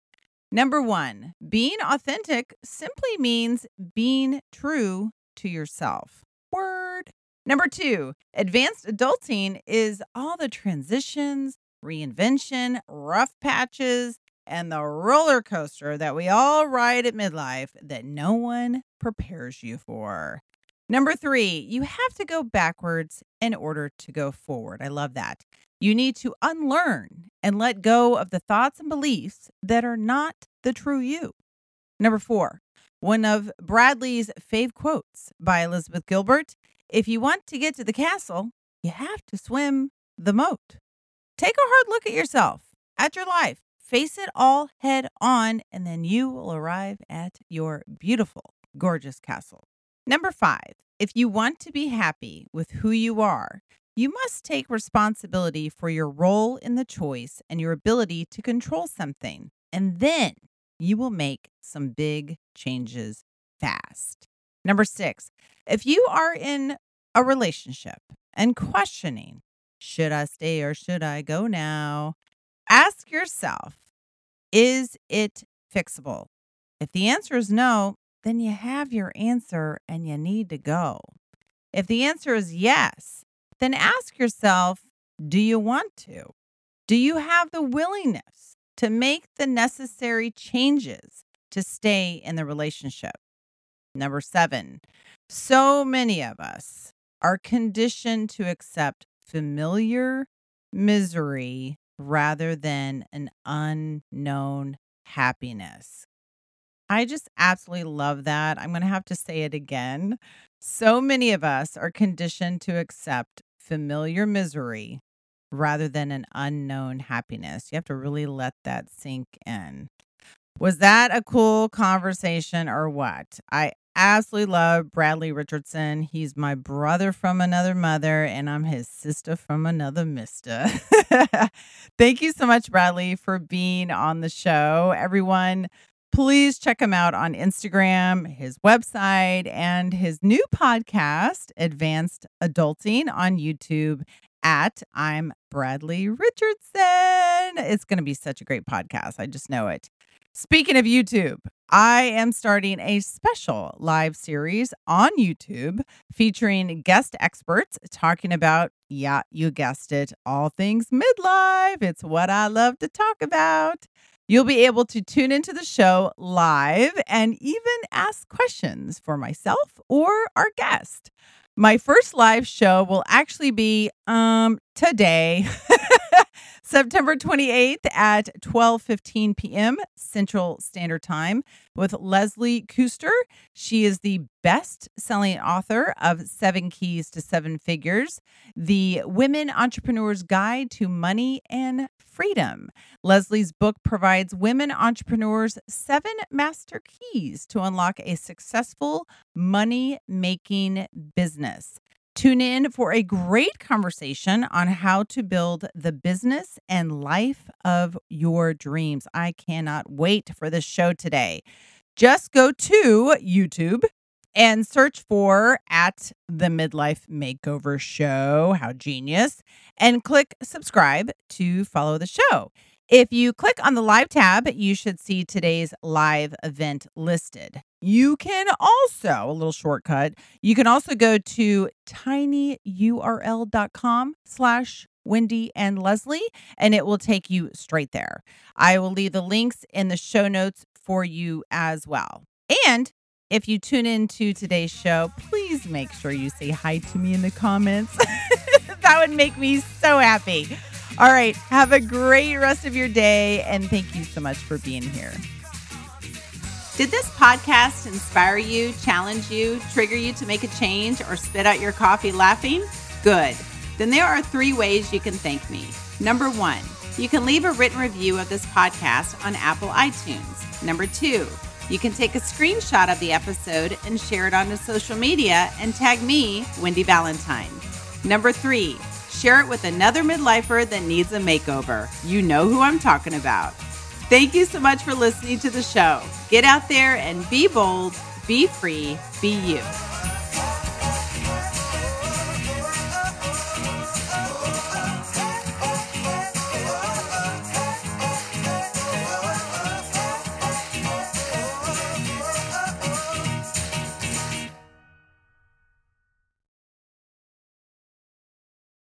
Number one, being authentic simply means being true to yourself. Word. Number two, advanced adulting is all the transitions, reinvention, rough patches, and the roller coaster that we all ride at midlife that no one prepares you for. Number three, you have to go backwards in order to go forward. I love that. You need to unlearn and let go of the thoughts and beliefs that are not the true you. Number four, one of Bradley's fave quotes by Elizabeth Gilbert If you want to get to the castle, you have to swim the moat. Take a hard look at yourself, at your life, face it all head on, and then you will arrive at your beautiful, gorgeous castle. Number five, if you want to be happy with who you are, you must take responsibility for your role in the choice and your ability to control something. And then you will make some big changes fast. Number six, if you are in a relationship and questioning, should I stay or should I go now? Ask yourself, is it fixable? If the answer is no, then you have your answer and you need to go. If the answer is yes, then ask yourself, do you want to? Do you have the willingness to make the necessary changes to stay in the relationship? Number seven, so many of us are conditioned to accept familiar misery rather than an unknown happiness. I just absolutely love that. I'm going to have to say it again. So many of us are conditioned to accept familiar misery rather than an unknown happiness. You have to really let that sink in. Was that a cool conversation or what? I absolutely love Bradley Richardson. He's my brother from another mother, and I'm his sister from another mister. Thank you so much, Bradley, for being on the show. Everyone, please check him out on Instagram, his website, and his new podcast, Advanced Adulting, on YouTube at I'm Bradley Richardson. It's going to be such a great podcast. I just know it. Speaking of YouTube, I am starting a special live series on YouTube featuring guest experts talking about, yeah, you guessed it, all things midlife. It's what I love to talk about. You'll be able to tune into the show live and even ask questions for myself or our guest. My first live show will actually be um today. September 28th at 12:15 p.m. Central Standard Time with Leslie Kuster. She is the best-selling author of 7 Keys to 7 Figures, The Women Entrepreneur's Guide to Money and Freedom. Leslie's book provides women entrepreneurs 7 master keys to unlock a successful money-making business. Tune in for a great conversation on how to build the business and life of your dreams. I cannot wait for this show today. Just go to YouTube and search for at the midlife makeover show how genius and click subscribe to follow the show if you click on the live tab, you should see today's live event listed. You can also, a little shortcut, you can also go to tinyurl.com slash Wendy and Leslie, and it will take you straight there. I will leave the links in the show notes for you as well. And if you tune into today's show, please make sure you say hi to me in the comments. that would make me so happy. All right. Have a great rest of your day. And thank you so much for being here. Did this podcast inspire you, challenge you, trigger you to make a change, or spit out your coffee laughing? Good. Then there are three ways you can thank me. Number one, you can leave a written review of this podcast on Apple iTunes. Number two, you can take a screenshot of the episode and share it onto social media and tag me, Wendy Valentine. Number three, share it with another midlifer that needs a makeover. You know who I'm talking about. Thank you so much for listening to the show. Get out there and be bold, be free, be you.